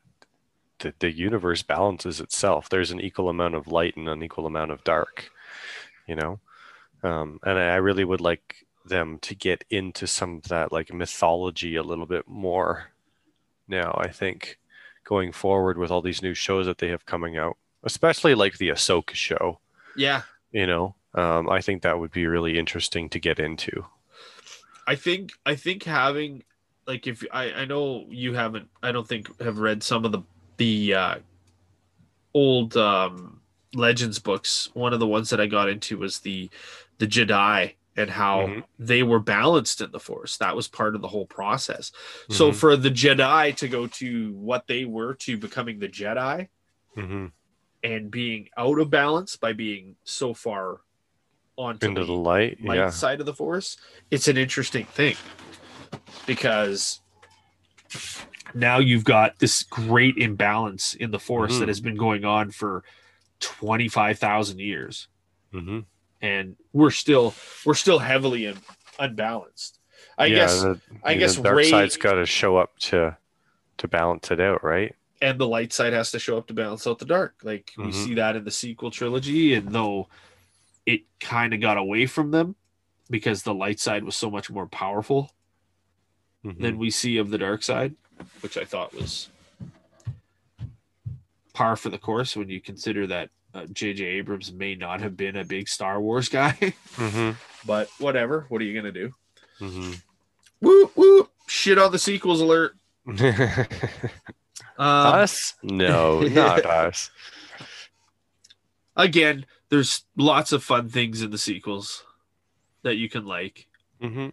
[SPEAKER 2] the, the universe balances itself. There's an equal amount of light and an equal amount of dark, you know? Um, and I really would like them to get into some of that like mythology a little bit more now, I think, going forward with all these new shows that they have coming out, especially like the Ahsoka show
[SPEAKER 1] yeah
[SPEAKER 2] you know um, i think that would be really interesting to get into
[SPEAKER 1] I think I think having like if I I know you haven't I don't think have read some of the the uh, old um, legends books. One of the ones that I got into was the the Jedi and how
[SPEAKER 2] Mhm.
[SPEAKER 1] they were balanced in the Force. That was part of the whole process. So
[SPEAKER 2] Mhm.
[SPEAKER 1] for the Jedi to go to what they were to becoming the Jedi
[SPEAKER 2] hmm
[SPEAKER 1] and being out of balance by being so far onto
[SPEAKER 2] into
[SPEAKER 1] the
[SPEAKER 2] the light
[SPEAKER 1] light
[SPEAKER 2] yeah
[SPEAKER 1] side of the force it's an interesting thing because now you've got this great imbalance in the force
[SPEAKER 2] Mhm.
[SPEAKER 1] that has been going on for 25,000 years
[SPEAKER 2] hmm
[SPEAKER 1] and we're still we're still heavily in, unbalanced i
[SPEAKER 2] yeah,
[SPEAKER 1] guess
[SPEAKER 2] the,
[SPEAKER 1] I
[SPEAKER 2] the
[SPEAKER 1] guess
[SPEAKER 2] dark
[SPEAKER 1] Ray-
[SPEAKER 2] side's got to show up to to balance it out right
[SPEAKER 1] and the light side has to show up to balance out the dark like we
[SPEAKER 2] Mhm.
[SPEAKER 1] see that in the sequel trilogy and though it kind of got away from them because the light side was so much more powerful
[SPEAKER 2] Mhm.
[SPEAKER 1] than we see of the dark side, which I thought was par for the course when you consider that uh, J.J. Abrams may not have been a big Star Wars guy,
[SPEAKER 2] Mhm.
[SPEAKER 1] but whatever. What are you gonna do?
[SPEAKER 2] Mhm.
[SPEAKER 1] Whoop whoop! Shit on the sequels alert. Um,
[SPEAKER 2] us no not us
[SPEAKER 1] again, there's lots of fun things in the sequels that you can like.
[SPEAKER 2] hmm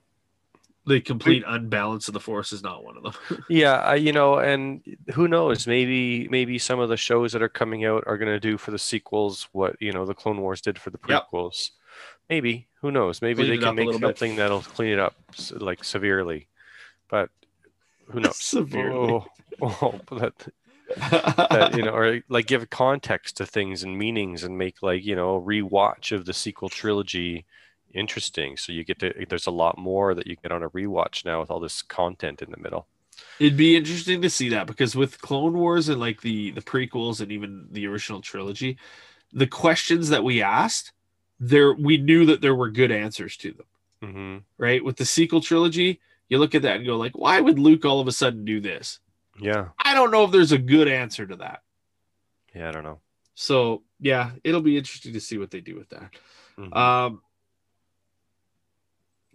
[SPEAKER 1] The complete unbalance of the force is not one of them.
[SPEAKER 2] yeah I, you know and who knows maybe maybe some of the shows that are coming out are going to do for the sequels what you know the clone wars did for the
[SPEAKER 1] Yep.
[SPEAKER 2] prequels maybe who knows maybe
[SPEAKER 1] Clean
[SPEAKER 2] they can make
[SPEAKER 1] little bit.
[SPEAKER 2] something that'll clean it up like severely but who knows
[SPEAKER 1] Severely.
[SPEAKER 2] oh, oh, that, that you know or like give context to things and meanings and make like you know a rewatch of the sequel trilogy interesting so you get to there's a lot more that you get on a rewatch now with all this content in the middle
[SPEAKER 1] It'd be interesting to see that because with Clone Wars and like the the prequels and even the original trilogy, the questions that we asked, there we knew that there were good answers to them,
[SPEAKER 2] hmm
[SPEAKER 1] right? With the sequel trilogy, you look at that and go like, why would Luke all of a sudden do this?
[SPEAKER 2] yeah
[SPEAKER 1] I don't know if there's a good answer to that.
[SPEAKER 2] yeah i don't know
[SPEAKER 1] So yeah, it'll be interesting to see what they do with that.
[SPEAKER 2] Mhm.
[SPEAKER 1] Um,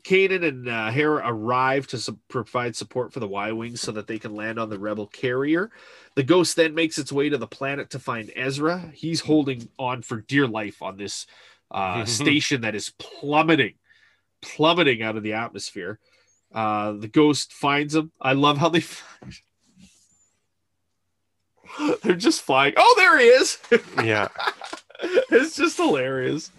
[SPEAKER 1] Kanan and uh, Hera arrive to su- provide support for the Y Wings so that they can land on the Rebel carrier. The Ghost then makes its way to the planet to find Ezra. He's holding on for dear life on this uh, station that is plummeting, plummeting out of the atmosphere. Uh, the Ghost finds him. I love how they. They're just flying. Oh, there he is.
[SPEAKER 2] yeah
[SPEAKER 1] it's just hilarious.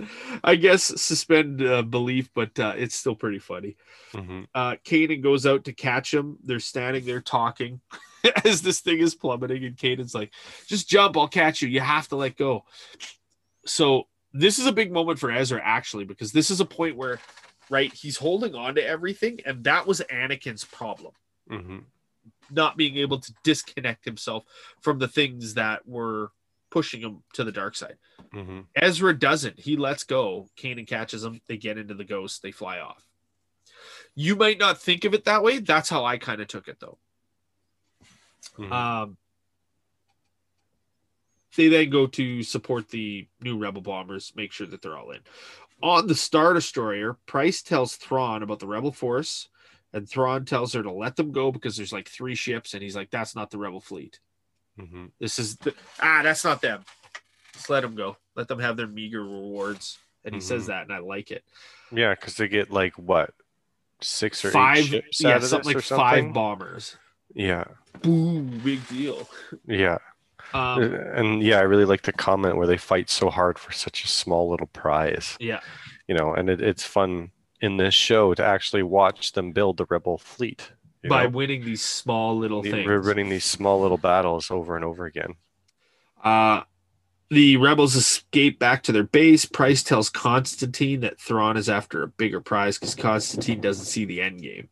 [SPEAKER 1] I guess suspend uh, belief, but uh, it's still pretty funny.
[SPEAKER 2] hmm
[SPEAKER 1] Uh, Kanan goes out to catch him. They're standing there talking as this thing is plummeting, and Kanan's like, "Just jump, I'll catch you. You have to let go." So this is a big moment for Ezra actually, because this is a point where, right, he's holding on to everything, and that was Anakin's problem
[SPEAKER 2] hmm
[SPEAKER 1] not being able to disconnect himself from the things that were pushing him to the dark side.
[SPEAKER 2] hmm
[SPEAKER 1] Ezra doesn't. He lets go. Kanan catches him. They get into the ghost. They fly off. You might not think of it that way. That's how I kind of took it, though.
[SPEAKER 2] Mhm.
[SPEAKER 1] Um, they then go to support the new rebel bombers, make sure that they're all in. On the Star Destroyer, Pryce tells Thrawn about the rebel force, and Thrawn tells her to let them go because there's like three ships, and he's like, "That's not the rebel fleet.
[SPEAKER 2] Mhm.
[SPEAKER 1] This is the, ah, that's not them." Just let them go. Let them have their meager rewards. And he says
[SPEAKER 2] Mhm.
[SPEAKER 1] that, and I like it.
[SPEAKER 2] Yeah, because they get like what six or
[SPEAKER 1] Five,
[SPEAKER 2] eight ships
[SPEAKER 1] yeah, something like
[SPEAKER 2] or
[SPEAKER 1] five bombers.
[SPEAKER 2] Yeah,
[SPEAKER 1] Boom, big deal.
[SPEAKER 2] yeah,
[SPEAKER 1] Um,
[SPEAKER 2] and yeah, I really like the comment where they fight so hard for such a small little prize.
[SPEAKER 1] yeah,
[SPEAKER 2] You know, and it, it's fun in this show to actually watch them build the rebel fleet. You
[SPEAKER 1] by
[SPEAKER 2] know?
[SPEAKER 1] winning these small little things.
[SPEAKER 2] We're winning these small little battles over and over again.
[SPEAKER 1] Uh, the rebels escape back to their base. Pryce tells Constantine that Thrawn is after a bigger prize because Constantine doesn't see the end game,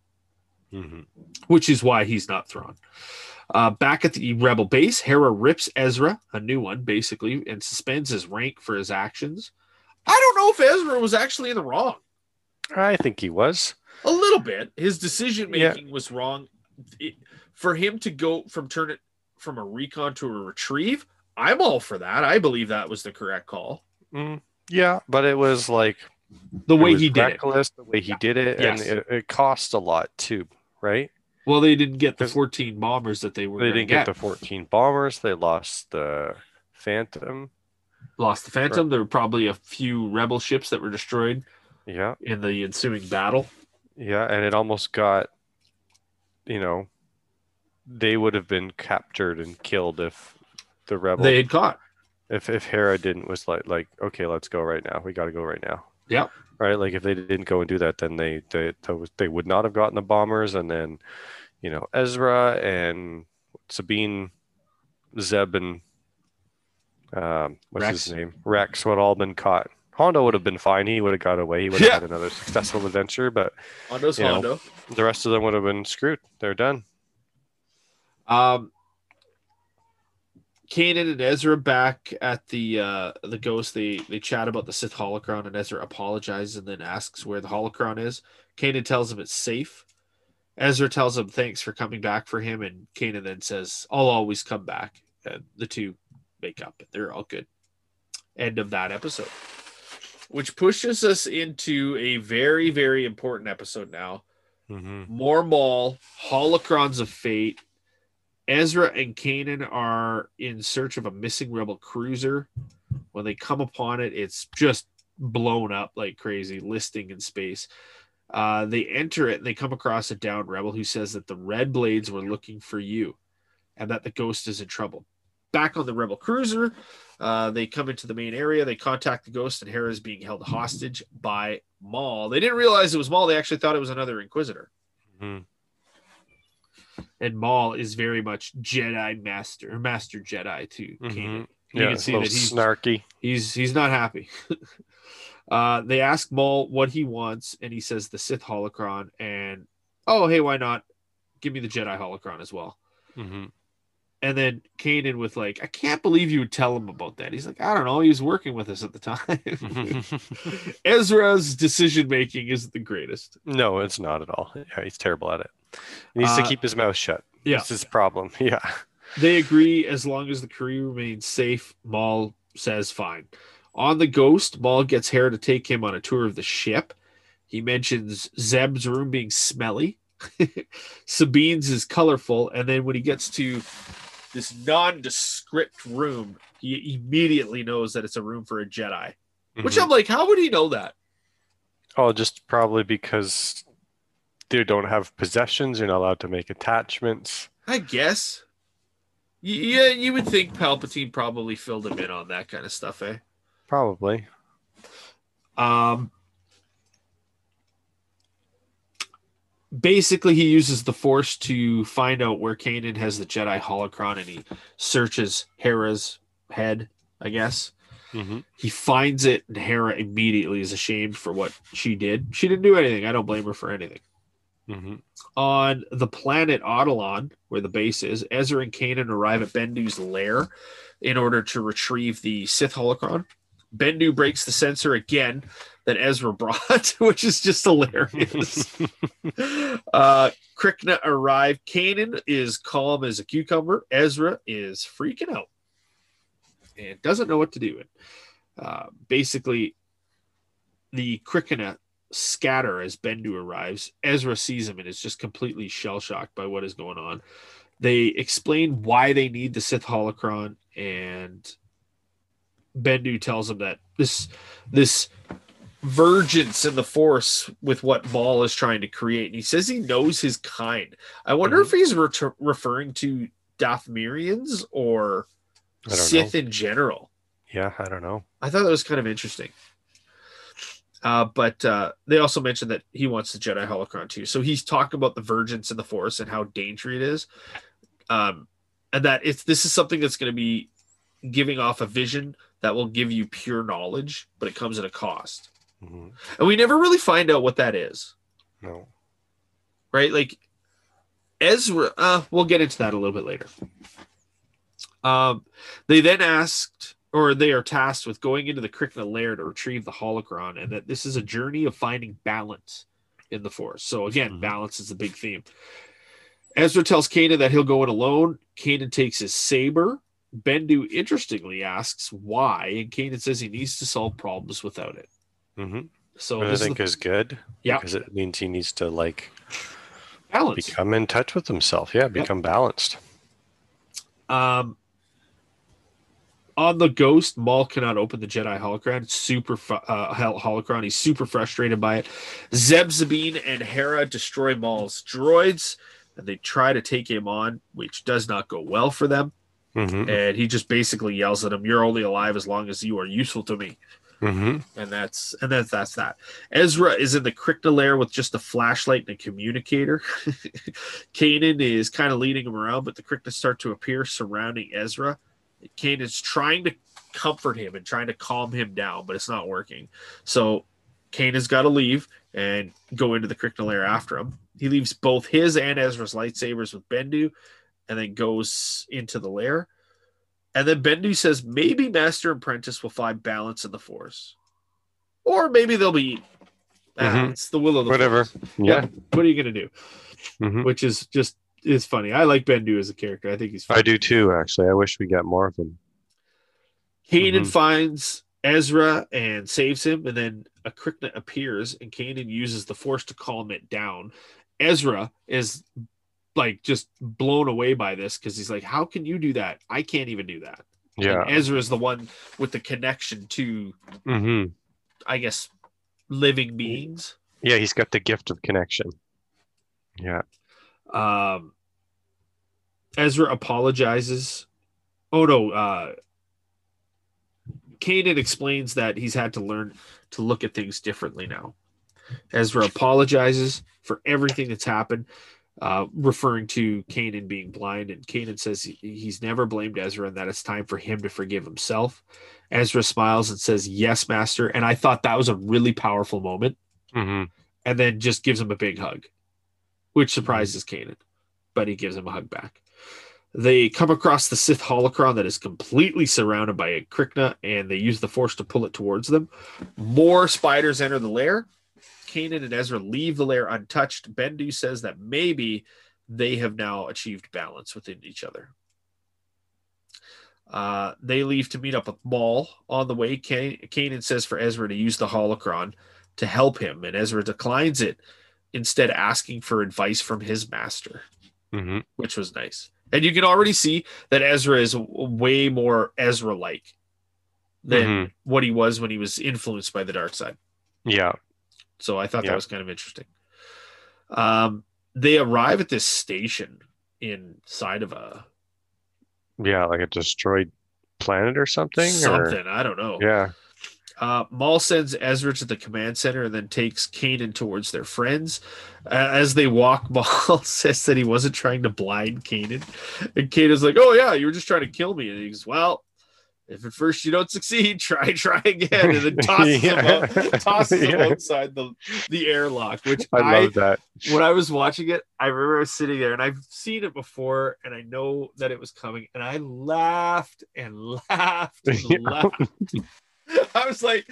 [SPEAKER 2] hmm
[SPEAKER 1] which is why he's not Thrawn. Uh, back at the rebel base, Hera rips Ezra, a new one, basically, and suspends his rank for his actions. I don't know if Ezra was actually in the wrong.
[SPEAKER 2] I think he was.
[SPEAKER 1] A little bit. His decision making was wrong. It- for him to go from turn it from a recon to a retrieve, I'm all for that. I believe that was the correct call.
[SPEAKER 2] Mm, yeah, but it was like
[SPEAKER 1] The way
[SPEAKER 2] was
[SPEAKER 1] he did it.
[SPEAKER 2] the way he did it,
[SPEAKER 1] Yes.
[SPEAKER 2] and it, it cost a lot too, right?
[SPEAKER 1] Well, they didn't get the 14 bombers that they were.
[SPEAKER 2] They didn't get the 14 bombers. They lost the Phantom.
[SPEAKER 1] lost the Phantom. There were probably a few rebel ships that were destroyed
[SPEAKER 2] Yeah,
[SPEAKER 1] in the ensuing battle.
[SPEAKER 2] Yeah, and it almost got, you know, they would have been captured and killed if the rebel,
[SPEAKER 1] They had caught.
[SPEAKER 2] if if Hera didn't was like like okay, let's go right now. We got to go right now.
[SPEAKER 1] Yeah.
[SPEAKER 2] Right, like if they didn't go and do that, then they they they would not have gotten the bombers, and then, you know, Ezra and Sabine, Zeb and um, what's
[SPEAKER 1] Rex.
[SPEAKER 2] his name? Rex would all been caught. Hondo would have been fine. He would have got away. He would have
[SPEAKER 1] Yeah.
[SPEAKER 2] had another successful adventure, but
[SPEAKER 1] Hondo's
[SPEAKER 2] You know. The rest of them would have been screwed. They're done.
[SPEAKER 1] Um, Kanan and Ezra back at the uh the ghost. They they chat about the Sith holocron, and Ezra apologizes and then asks where the holocron is. Kanan tells him it's safe. Ezra tells him thanks for coming back for him, and Kanan then says, "I'll always come back." And the two make up. And they're all good. End of that episode. Which pushes us into a very, very important episode now.
[SPEAKER 2] hmm
[SPEAKER 1] More Maul, Holocrons of Fate. Ezra and Kanan are in search of a missing rebel cruiser. When they come upon it, it's just blown up like crazy, listing in space. Uh, they enter it and they come across a downed rebel who says that the Red Blades were looking for you and that the ghost is in trouble. Back on the rebel cruiser, uh, they come into the main area. They contact the ghost, and Hera is being held hostage by Maul. They didn't realize it was Maul. They actually thought it was another Inquisitor
[SPEAKER 2] hmm
[SPEAKER 1] and Maul is very much Jedi master, master Jedi to
[SPEAKER 2] Mhm.
[SPEAKER 1] Kanan. You
[SPEAKER 2] Yeah,
[SPEAKER 1] can see that he's
[SPEAKER 2] snarky.
[SPEAKER 1] he's he's not happy. uh, they ask Maul what he wants, and he says the Sith holocron. And oh, hey, why not? Give me the Jedi holocron as well.
[SPEAKER 2] hmm
[SPEAKER 1] And then Kanan with like, I can't believe you would tell him about that. He's like, I don't know. He was working with us at the time. Ezra's decision making isn't the greatest.
[SPEAKER 2] no, it's not at all. Yeah, he's terrible at it. He needs
[SPEAKER 1] Uh,
[SPEAKER 2] to keep his mouth shut.
[SPEAKER 1] yeah.
[SPEAKER 2] That's his problem. Yeah.
[SPEAKER 1] They agree as long as the crew remains safe. Maul says fine. On the Ghost, Maul gets Hera to take him on a tour of the ship. He mentions Zeb's room being smelly. Sabine's is colorful, and then when he gets to this nondescript room, he immediately knows that it's a room for a Jedi. Which
[SPEAKER 2] Mhm.
[SPEAKER 1] I'm like, how would he know that?
[SPEAKER 2] Oh, just probably because they don't have possessions. You're not allowed to make attachments.
[SPEAKER 1] I guess. Yeah, you would think Palpatine probably filled him in on that kind of stuff, eh?
[SPEAKER 2] Probably.
[SPEAKER 1] Um, basically, he uses the Force to find out where Kanan has the Jedi holocron, and he searches Hera's head. I guess
[SPEAKER 2] hmm
[SPEAKER 1] he finds it, and Hera immediately is ashamed for what she did. She didn't do anything. I don't blame her for anything.
[SPEAKER 2] hmm
[SPEAKER 1] On the planet Atollon, where the base is, Ezra and Kanan arrive at Bendu's lair in order to retrieve the Sith holocron. Bendu breaks the sensor again that Ezra brought, which is just hilarious. uh, Krykna arrived. Kanan is calm as a cucumber. Ezra is freaking out and doesn't know what to do. Uh, basically, the Krykna scatter as Bendu arrives. Ezra sees him and is just completely shell shocked by what is going on. They explain why they need the Sith holocron, and Bendu tells him that this this vergence in the force with what Maul is trying to create. And he says he knows his kind. I wonder
[SPEAKER 2] Mhm.
[SPEAKER 1] if he's re- referring to Dathomirians or Sith in general.
[SPEAKER 2] Yeah, I don't know.
[SPEAKER 1] I thought that was kind of interesting. Uh, but uh, they also mentioned that he wants the Jedi holocron too. So he's talking about the vergence in the Force and how dangerous it is, um, and that it's this is something that's going to be giving off a vision that will give you pure knowledge, but it comes at a cost.
[SPEAKER 2] Mhm.
[SPEAKER 1] And we never really find out what that is,
[SPEAKER 2] No.
[SPEAKER 1] right? Like Ezra, uh, we'll get into that a little bit later. Um, they then asked, or they are tasked with going into the Krykna lair to retrieve the holocron, and that this is a journey of finding balance in the Force. So again,
[SPEAKER 2] Mhm.
[SPEAKER 1] balance is the big theme. Ezra tells Kanan that he'll go in alone. Kanan takes his saber. Bendu interestingly asks why, and Kanan says he needs to solve problems without it.
[SPEAKER 2] hmm
[SPEAKER 1] So
[SPEAKER 2] I think
[SPEAKER 1] is
[SPEAKER 2] is good.
[SPEAKER 1] Yeah.
[SPEAKER 2] Because it means he needs to like
[SPEAKER 1] balance.
[SPEAKER 2] become in touch with himself. Yeah, become balanced.
[SPEAKER 1] Um, on the Ghost, Maul cannot open the Jedi holocron. Super uh, holocron. He's super frustrated by it. Zeb Sabine and Hera destroy Maul's droids, and they try to take him on, which does not go well for them.
[SPEAKER 2] Hmm
[SPEAKER 1] And he just basically yells at him, "You're only alive as long as you are useful to me."
[SPEAKER 2] hmm
[SPEAKER 1] and that's and that's that's that. Ezra is in the Krykna lair with just a flashlight and a communicator. Kanan is kind of leading him around, but the Krykna start to appear surrounding Ezra. Kanan's trying to comfort him and trying to calm him down, but it's not working. So Kanan's got to leave and go into the Krykna lair after him. He leaves both his and Ezra's lightsabers with Bendu, and then goes into the lair. And then Bendu says maybe Master and Apprentice will find balance in the Force, or maybe they'll be. Ah,
[SPEAKER 2] Mhm.
[SPEAKER 1] It's the will of the
[SPEAKER 2] Whatever.
[SPEAKER 1] Force.
[SPEAKER 2] Yeah.
[SPEAKER 1] What are you gonna do?
[SPEAKER 2] Mhm.
[SPEAKER 1] Which is just is funny. I like Bendu as a character. I think he's. Fun.
[SPEAKER 2] I do too, actually. I wish we got more of him.
[SPEAKER 1] Kanan
[SPEAKER 2] Mhm.
[SPEAKER 1] finds Ezra and saves him, and then a Krykna appears, and Kanan uses the Force to calm it down. Ezra is like just blown away by this because he's like, "How can you do that? I can't even do that."
[SPEAKER 2] Yeah.
[SPEAKER 1] And Ezra is the one with the connection to,
[SPEAKER 2] hmm
[SPEAKER 1] I guess, living beings.
[SPEAKER 2] Yeah, he's got the gift of connection. Yeah.
[SPEAKER 1] Um, Ezra apologizes. Oh no, uh, Kanan explains that he's had to learn to look at things differently now. Ezra apologizes for everything that's happened, uh, referring to Kanan being blind. And Kanan says he, he's never blamed Ezra and that it's time for him to forgive himself. Ezra smiles and says, Yes, Master. And I thought that was a really powerful moment.
[SPEAKER 2] hmm
[SPEAKER 1] And then just gives him a big hug, which surprises Kanan, but he gives him a hug back. They come across the Sith holocron that is completely surrounded by a Krykna, and they use the Force to pull it towards them. More spiders enter the lair. Kanan and Ezra leave the lair untouched. Bendu says that maybe they have now achieved balance within each other. Uh, they leave to meet up with Maul. On the way, Kan- Kanan says for Ezra to use the holocron to help him, and Ezra declines it, instead asking for advice from his master
[SPEAKER 2] hmm
[SPEAKER 1] which was nice. And you can already see that Ezra is way more Ezra like than
[SPEAKER 2] Mhm.
[SPEAKER 1] what he was when he was influenced by the dark side.
[SPEAKER 2] Yeah.
[SPEAKER 1] So I thought
[SPEAKER 2] Yeah.
[SPEAKER 1] that was kind of interesting. Um, they arrive at this station inside of a
[SPEAKER 2] Yeah, like a destroyed planet or something. Or...
[SPEAKER 1] something. I don't know.
[SPEAKER 2] Yeah.
[SPEAKER 1] Uh, Maul sends Ezra to the command center and then takes Kanan towards their friends. Uh, as they walk, Maul says that he wasn't trying to blind Kanan. And Kanan's like, Oh, yeah, you were just trying to kill me. And he goes, Well, if at first you don't succeed, try, try again. And then tosses, him,
[SPEAKER 2] Yeah.
[SPEAKER 1] out, tosses him
[SPEAKER 2] Yeah.
[SPEAKER 1] outside the, the airlock, which
[SPEAKER 2] I
[SPEAKER 1] I,
[SPEAKER 2] love that.
[SPEAKER 1] when I was watching it, I remember I was sitting there and I've seen it before and I know that it was coming and I laughed and laughed and
[SPEAKER 2] Yeah.
[SPEAKER 1] laughed. I was like,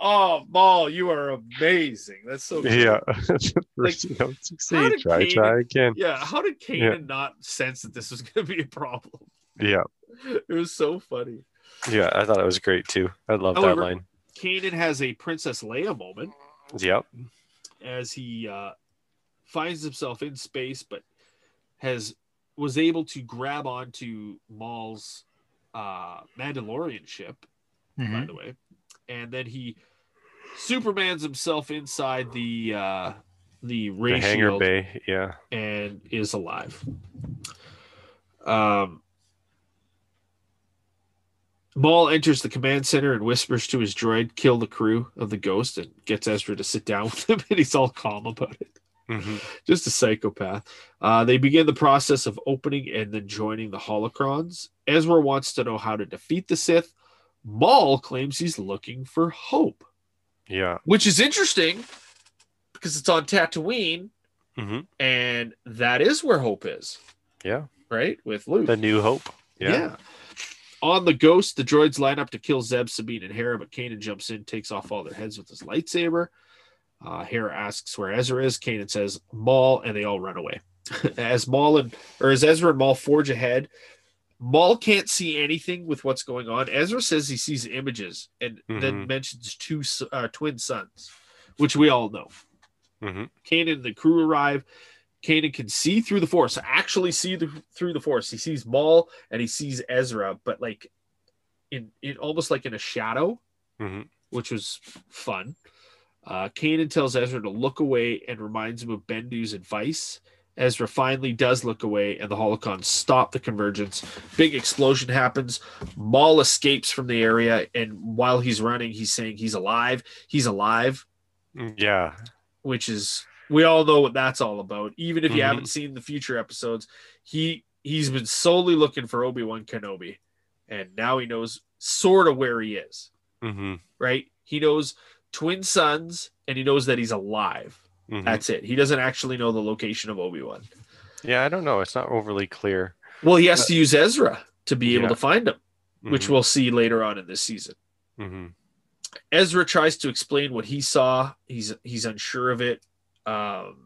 [SPEAKER 1] oh, Maul, you are amazing. That's so cool.
[SPEAKER 2] Yeah. First
[SPEAKER 1] Like,
[SPEAKER 2] you don't succeed. Try,
[SPEAKER 1] Kanan-
[SPEAKER 2] try again.
[SPEAKER 1] Yeah. How did Kanan not sense that this was going to be a problem?
[SPEAKER 2] Yeah.
[SPEAKER 1] It was so funny.
[SPEAKER 2] Yeah. I thought it was great too. I love that
[SPEAKER 1] However-
[SPEAKER 2] line.
[SPEAKER 1] Kanan has a Princess Leia moment
[SPEAKER 2] Yep.
[SPEAKER 1] as he uh, finds himself in space, but has was able to grab onto Maul's uh, Mandalorian ship by
[SPEAKER 3] Mhm.
[SPEAKER 1] the way. And then he Superman's himself inside the uh the ray
[SPEAKER 2] The hangar
[SPEAKER 1] shield
[SPEAKER 2] bay. Yeah.
[SPEAKER 1] and is alive. Um Maul enters the command center and whispers to his droid, kill the crew of the ghost, and gets Ezra to sit down with him, and he's all calm about it.
[SPEAKER 2] hmm
[SPEAKER 1] Just a psychopath. Uh, they begin the process of opening and then joining the holocrons. Ezra wants to know how to defeat the Sith. Maul claims he's looking for hope,
[SPEAKER 2] Yeah.
[SPEAKER 1] which is interesting because it's on Tatooine,
[SPEAKER 2] hmm
[SPEAKER 1] and that is where hope is,
[SPEAKER 2] Yeah.
[SPEAKER 1] right? With Luke.
[SPEAKER 2] The New Hope. Yeah.
[SPEAKER 1] On the ghost, the droids line up to kill Zeb, Sabine, and Hera, but Kanan jumps in, takes off all their heads with his lightsaber. Uh, Hera asks where Ezra is. Kanan says Maul, and they all run away. as Maul and or as Ezra and Maul forge ahead, Maul can't see anything with what's going on. Ezra says he sees images and then
[SPEAKER 2] Mhm.
[SPEAKER 1] mentions two uh, twin suns, which we all know.
[SPEAKER 2] hmm
[SPEAKER 1] Kanan and the crew arrive. Kanan can see through the force, actually see the, through the force. He sees Maul and he sees Ezra, but like in, in almost like in a shadow,
[SPEAKER 2] hmm
[SPEAKER 1] which was fun. Uh, Kanan tells Ezra to look away and reminds him of Bendu's advice. Ezra finally does look away, and the holocrons stop the convergence. Big explosion happens. Maul escapes from the area, and while he's running, he's saying he's alive. He's alive
[SPEAKER 2] Yeah.
[SPEAKER 1] which is we all know what that's all about. Even if you
[SPEAKER 2] Mhm.
[SPEAKER 1] haven't seen the future episodes, he he's been solely looking for Obi Wan Kenobi, and now he knows sort of where he is.
[SPEAKER 2] hmm
[SPEAKER 1] Right? He knows twin suns, and he knows that he's alive.
[SPEAKER 2] hmm
[SPEAKER 1] That's it. He doesn't actually know the location of Obi Wan.
[SPEAKER 2] Yeah. I don't know. It's not overly clear.
[SPEAKER 1] Well, he has to use Ezra to be able
[SPEAKER 2] Yeah.
[SPEAKER 1] to find him, which
[SPEAKER 2] Mhm.
[SPEAKER 1] we'll see later on in this season.
[SPEAKER 2] Mhm.
[SPEAKER 1] Ezra tries to explain what he saw. He's he's unsure of it. Um,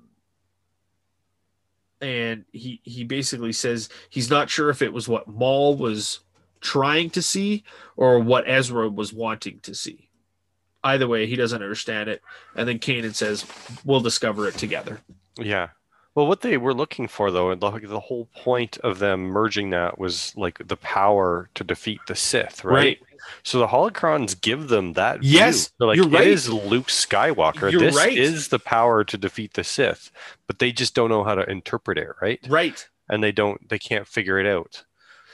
[SPEAKER 1] and he he basically says he's not sure if it was what Maul was trying to see or what Ezra was wanting to see. Either way, he doesn't understand it. And then Kanan says, "We'll discover it together."
[SPEAKER 2] Yeah. Well, what they were looking for, though, and the, the whole point of them merging that was like the power to defeat the Sith, right? So the holocrons give them that. view.
[SPEAKER 1] Yes,
[SPEAKER 2] They're like
[SPEAKER 1] you're right.
[SPEAKER 2] it is Luke Skywalker.
[SPEAKER 1] You're
[SPEAKER 2] this
[SPEAKER 1] right.
[SPEAKER 2] is the power to defeat the Sith, but they just don't know how to interpret it, right?
[SPEAKER 1] Right.
[SPEAKER 2] And they don't, they can't figure it out.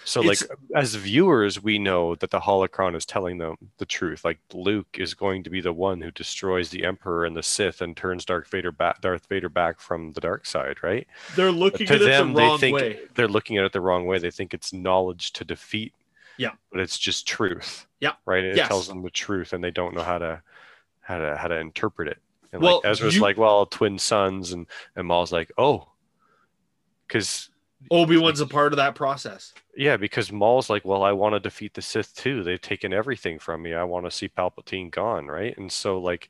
[SPEAKER 2] So, like as viewers, we know that the holocron is telling them the truth. Like Luke is going to be the one who destroys the Emperor and the Sith and turns Darth Vader back, Darth Vader back from the dark side, right?
[SPEAKER 1] They're looking
[SPEAKER 2] to
[SPEAKER 1] at it
[SPEAKER 2] them,
[SPEAKER 1] the
[SPEAKER 2] they think
[SPEAKER 1] way.
[SPEAKER 2] they're looking at it the wrong way. They think it's knowledge to defeat.
[SPEAKER 1] Yeah.
[SPEAKER 2] But it's just truth.
[SPEAKER 1] Yeah.
[SPEAKER 2] Right. It
[SPEAKER 1] Yes.
[SPEAKER 2] tells them the truth, and they don't know how to how to how to interpret it. And
[SPEAKER 1] Well,
[SPEAKER 2] like Ezra's
[SPEAKER 1] you-
[SPEAKER 2] like, well, twin suns, and and Maul's like, oh, because
[SPEAKER 1] Obi Wan's a part of that process.
[SPEAKER 2] yeah, because Maul's like, well, I want to defeat the Sith too. They've taken everything from me. I want to see Palpatine gone, right? And so like.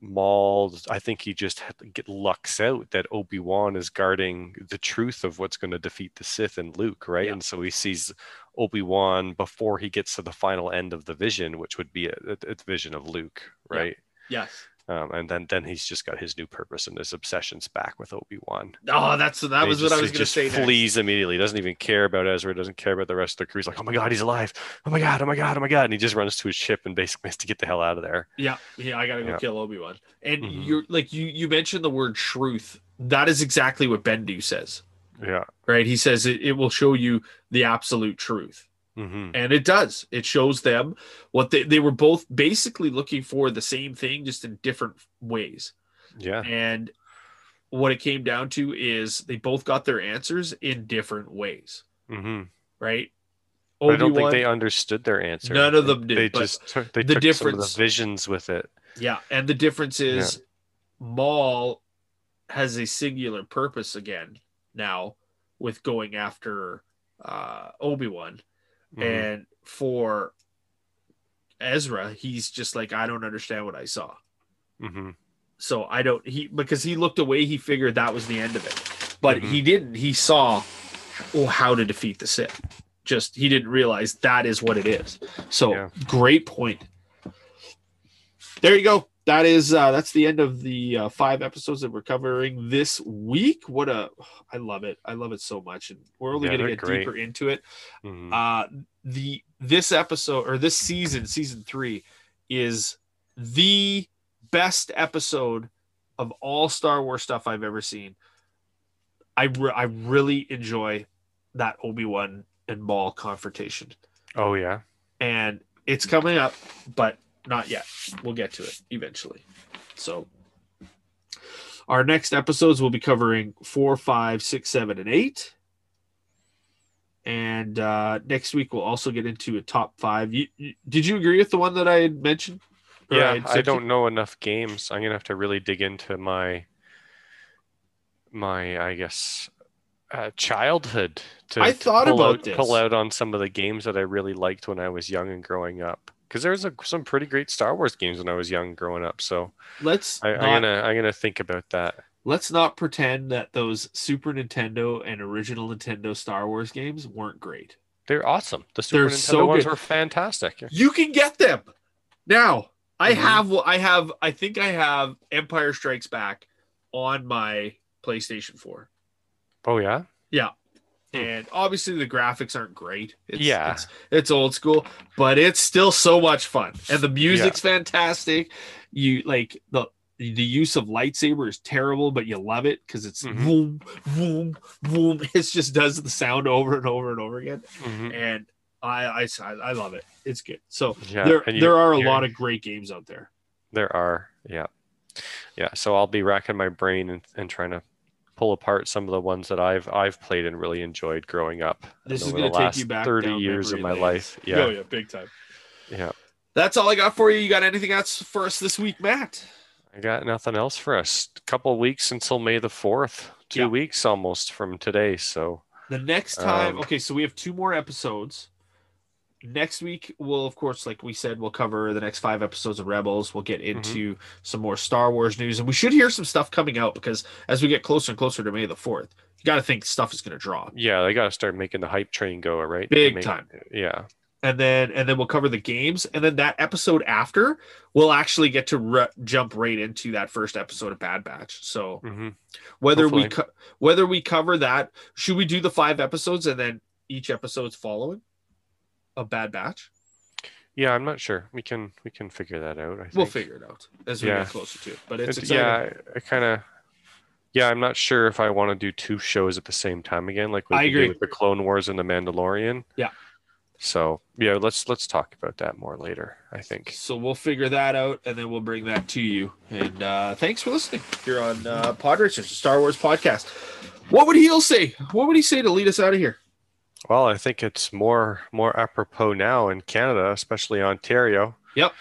[SPEAKER 2] Maul, I think he just get lucks out that Obi Wan is guarding the truth of what's going to defeat the Sith and Luke, right?
[SPEAKER 1] Yeah.
[SPEAKER 2] And so he sees Obi Wan before he gets to the final end of the vision, which would be a, a, a vision of Luke,
[SPEAKER 1] Yeah.
[SPEAKER 2] right?
[SPEAKER 1] Yes.
[SPEAKER 2] Um, and then then he's just got his new purpose and his obsessions back with Obi Wan.
[SPEAKER 1] Oh, that's that was what I was going to say. next.
[SPEAKER 2] Flees immediately. Doesn't even care about Ezra. Doesn't care about the rest of the crew. He's like, oh my god, he's alive. Oh my god. Oh my god. Oh my god. And he just runs to his ship and basically has to get the hell out of there.
[SPEAKER 1] Yeah, yeah, I gotta go
[SPEAKER 2] Yeah.
[SPEAKER 1] kill Obi Wan. And
[SPEAKER 2] Mhm.
[SPEAKER 1] you're like you you mentioned the word truth. That is exactly what Bendu says,
[SPEAKER 2] Yeah.
[SPEAKER 1] right? He says it, it will show you the absolute truth,
[SPEAKER 2] hmm
[SPEAKER 1] and it does. It shows them what they they were both basically looking for the same thing, just in different ways.
[SPEAKER 2] Yeah.
[SPEAKER 1] And what it came down to is they both got their answers in different ways,
[SPEAKER 2] hmm
[SPEAKER 1] right?
[SPEAKER 2] But I don't think they understood their answer.
[SPEAKER 1] None of them did,
[SPEAKER 2] They just took, they
[SPEAKER 1] the
[SPEAKER 2] took some of
[SPEAKER 1] difference-
[SPEAKER 2] the visions with it.
[SPEAKER 1] Yeah, and the difference is Maul has a singular purpose again now with going after uh Obi-Wan
[SPEAKER 2] Mhm.
[SPEAKER 1] and for Ezra he's just like I don't understand what I saw.
[SPEAKER 2] Mhm.
[SPEAKER 1] So I don't he because he looked away he figured that was the end of it. But
[SPEAKER 2] Mhm.
[SPEAKER 1] he didn't. He saw oh, how to defeat the Sith. Just he didn't realize that is what it is. So
[SPEAKER 2] Yeah.
[SPEAKER 1] great point. There you go. That is uh that's the end of the uh, five episodes that we're covering this week. What a I love it. I love it so much. And we're only
[SPEAKER 2] Yeah,
[SPEAKER 1] gonna get
[SPEAKER 2] great.
[SPEAKER 1] deeper into it.
[SPEAKER 2] Mhm.
[SPEAKER 1] Uh the this episode or this season, season three, is the best episode of all Star Wars stuff I've ever seen. I re- I really enjoy that Obi Wan and Maul confrontation,
[SPEAKER 2] oh yeah.
[SPEAKER 1] and it's coming up, but not yet. We'll get to it eventually. So, our next episodes will be covering four, five, six, seven, and eight. And uh, next week we'll also get into a top five. You, you, did you agree with the one that I had mentioned? Or
[SPEAKER 2] Yeah,
[SPEAKER 1] had
[SPEAKER 2] I don't know enough games. I'm gonna have to really dig into my my I guess uh, childhood to,
[SPEAKER 1] I
[SPEAKER 2] to
[SPEAKER 1] thought
[SPEAKER 2] pull
[SPEAKER 1] about
[SPEAKER 2] out,
[SPEAKER 1] this.
[SPEAKER 2] pull out on some of the games that I really liked when I was young and growing up. Because there was a, some pretty great Star Wars games when I was young growing up. So
[SPEAKER 1] Let's
[SPEAKER 2] I, I'm gonna I'm gonna think about that.
[SPEAKER 1] let's not pretend that those Super Nintendo and original Nintendo Star Wars games weren't great.
[SPEAKER 2] They're awesome. The Super
[SPEAKER 1] They're
[SPEAKER 2] Nintendo
[SPEAKER 1] so
[SPEAKER 2] ones
[SPEAKER 1] good.
[SPEAKER 2] were fantastic.
[SPEAKER 1] You can get them now. I
[SPEAKER 2] Mhm.
[SPEAKER 1] have. I have. I think I have Empire Strikes Back on my PlayStation 4.
[SPEAKER 2] Oh yeah. Hmm.
[SPEAKER 1] And obviously the graphics aren't great. It's,
[SPEAKER 2] Yeah.
[SPEAKER 1] it's, it's old school, but it's still so much fun, and the music's fantastic. You like the the use of lightsaber is terrible, but you love it because it's boom, boom, boom. It just does the sound over and over and over again,
[SPEAKER 2] Mhm.
[SPEAKER 1] and I I I love it. It's good. So
[SPEAKER 2] Yeah.
[SPEAKER 1] there
[SPEAKER 2] you-
[SPEAKER 1] there are a lot of great games out there.
[SPEAKER 2] There are, yeah, yeah. So I'll be racking my brain and, and trying to pull apart some of the ones that I've I've played and really enjoyed growing up.
[SPEAKER 1] This is going to take you back
[SPEAKER 2] 30 years of my
[SPEAKER 1] lanes.
[SPEAKER 2] life. Yeah,
[SPEAKER 1] Oh, yeah, big time.
[SPEAKER 2] yeah.
[SPEAKER 1] That's all I got for you. You got anything else for us this week, Matt?
[SPEAKER 2] I got nothing else for us. A couple of weeks until May the fourth. Two
[SPEAKER 1] Yeah.
[SPEAKER 2] weeks almost from today. So
[SPEAKER 1] The next time,
[SPEAKER 2] Um,
[SPEAKER 1] okay, so we have two more episodes. Next week, we'll of course, like we said, we'll cover the next five episodes of Rebels. We'll get into some more Star Wars news, and we should hear some stuff coming out because as we get closer and closer to May the fourth, you got to think stuff is going to drop.
[SPEAKER 2] yeah, they got to start making the hype train go. Right,
[SPEAKER 1] Big
[SPEAKER 2] Make-
[SPEAKER 1] time.
[SPEAKER 2] Yeah,
[SPEAKER 1] and then and then we'll cover the games and then that episode after we'll actually get to re- jump right into that first episode of bad batch so
[SPEAKER 2] hmm
[SPEAKER 1] whether we co- whether we cover that should we do the five episodes and then each episode's following a bad batch
[SPEAKER 2] yeah. I'm not sure. We can we can figure that out. I think
[SPEAKER 1] we'll figure it out as we
[SPEAKER 2] Yeah.
[SPEAKER 1] get closer to it but it's,
[SPEAKER 2] It's- yeah, I, I kind of. Yeah, I'm not sure if I want to do two shows at the same time again, like
[SPEAKER 1] I agree.
[SPEAKER 2] with the Clone Wars and the Mandalorian.
[SPEAKER 1] Yeah.
[SPEAKER 2] So yeah, let's let's talk about that more later. I think.
[SPEAKER 1] so we'll figure that out and then we'll bring that to you and uh thanks for listening here on uh Podrich, it's a Star Wars podcast what would Heel say what would he say to lead us out of here
[SPEAKER 2] Well, I think it's more more apropos now in Canada, especially Ontario.
[SPEAKER 1] Yep.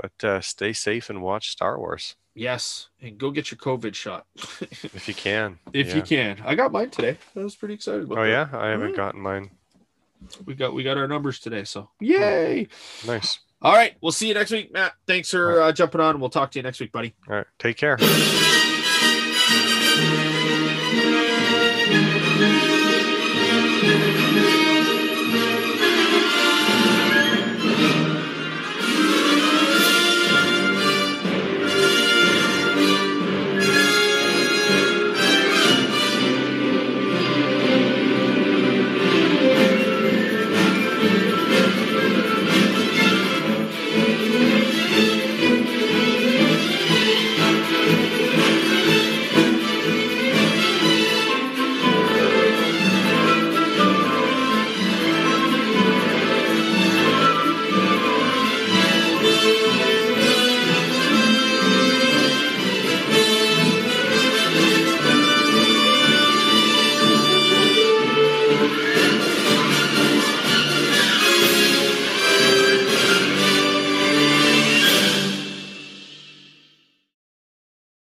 [SPEAKER 2] But uh, stay safe and watch Star Wars
[SPEAKER 1] yes and go get your COVID shot
[SPEAKER 2] if you can.
[SPEAKER 1] if
[SPEAKER 2] Yeah.
[SPEAKER 1] you can. I got mine today. I was pretty excited about
[SPEAKER 2] Oh
[SPEAKER 1] that.
[SPEAKER 2] yeah, I haven't gotten mine.
[SPEAKER 1] We got we got our numbers today, so yay!
[SPEAKER 2] Nice.
[SPEAKER 1] All right, we'll see you next week, Matt. Thanks for uh, jumping on. We'll talk to you next week, buddy.
[SPEAKER 2] All right, take care.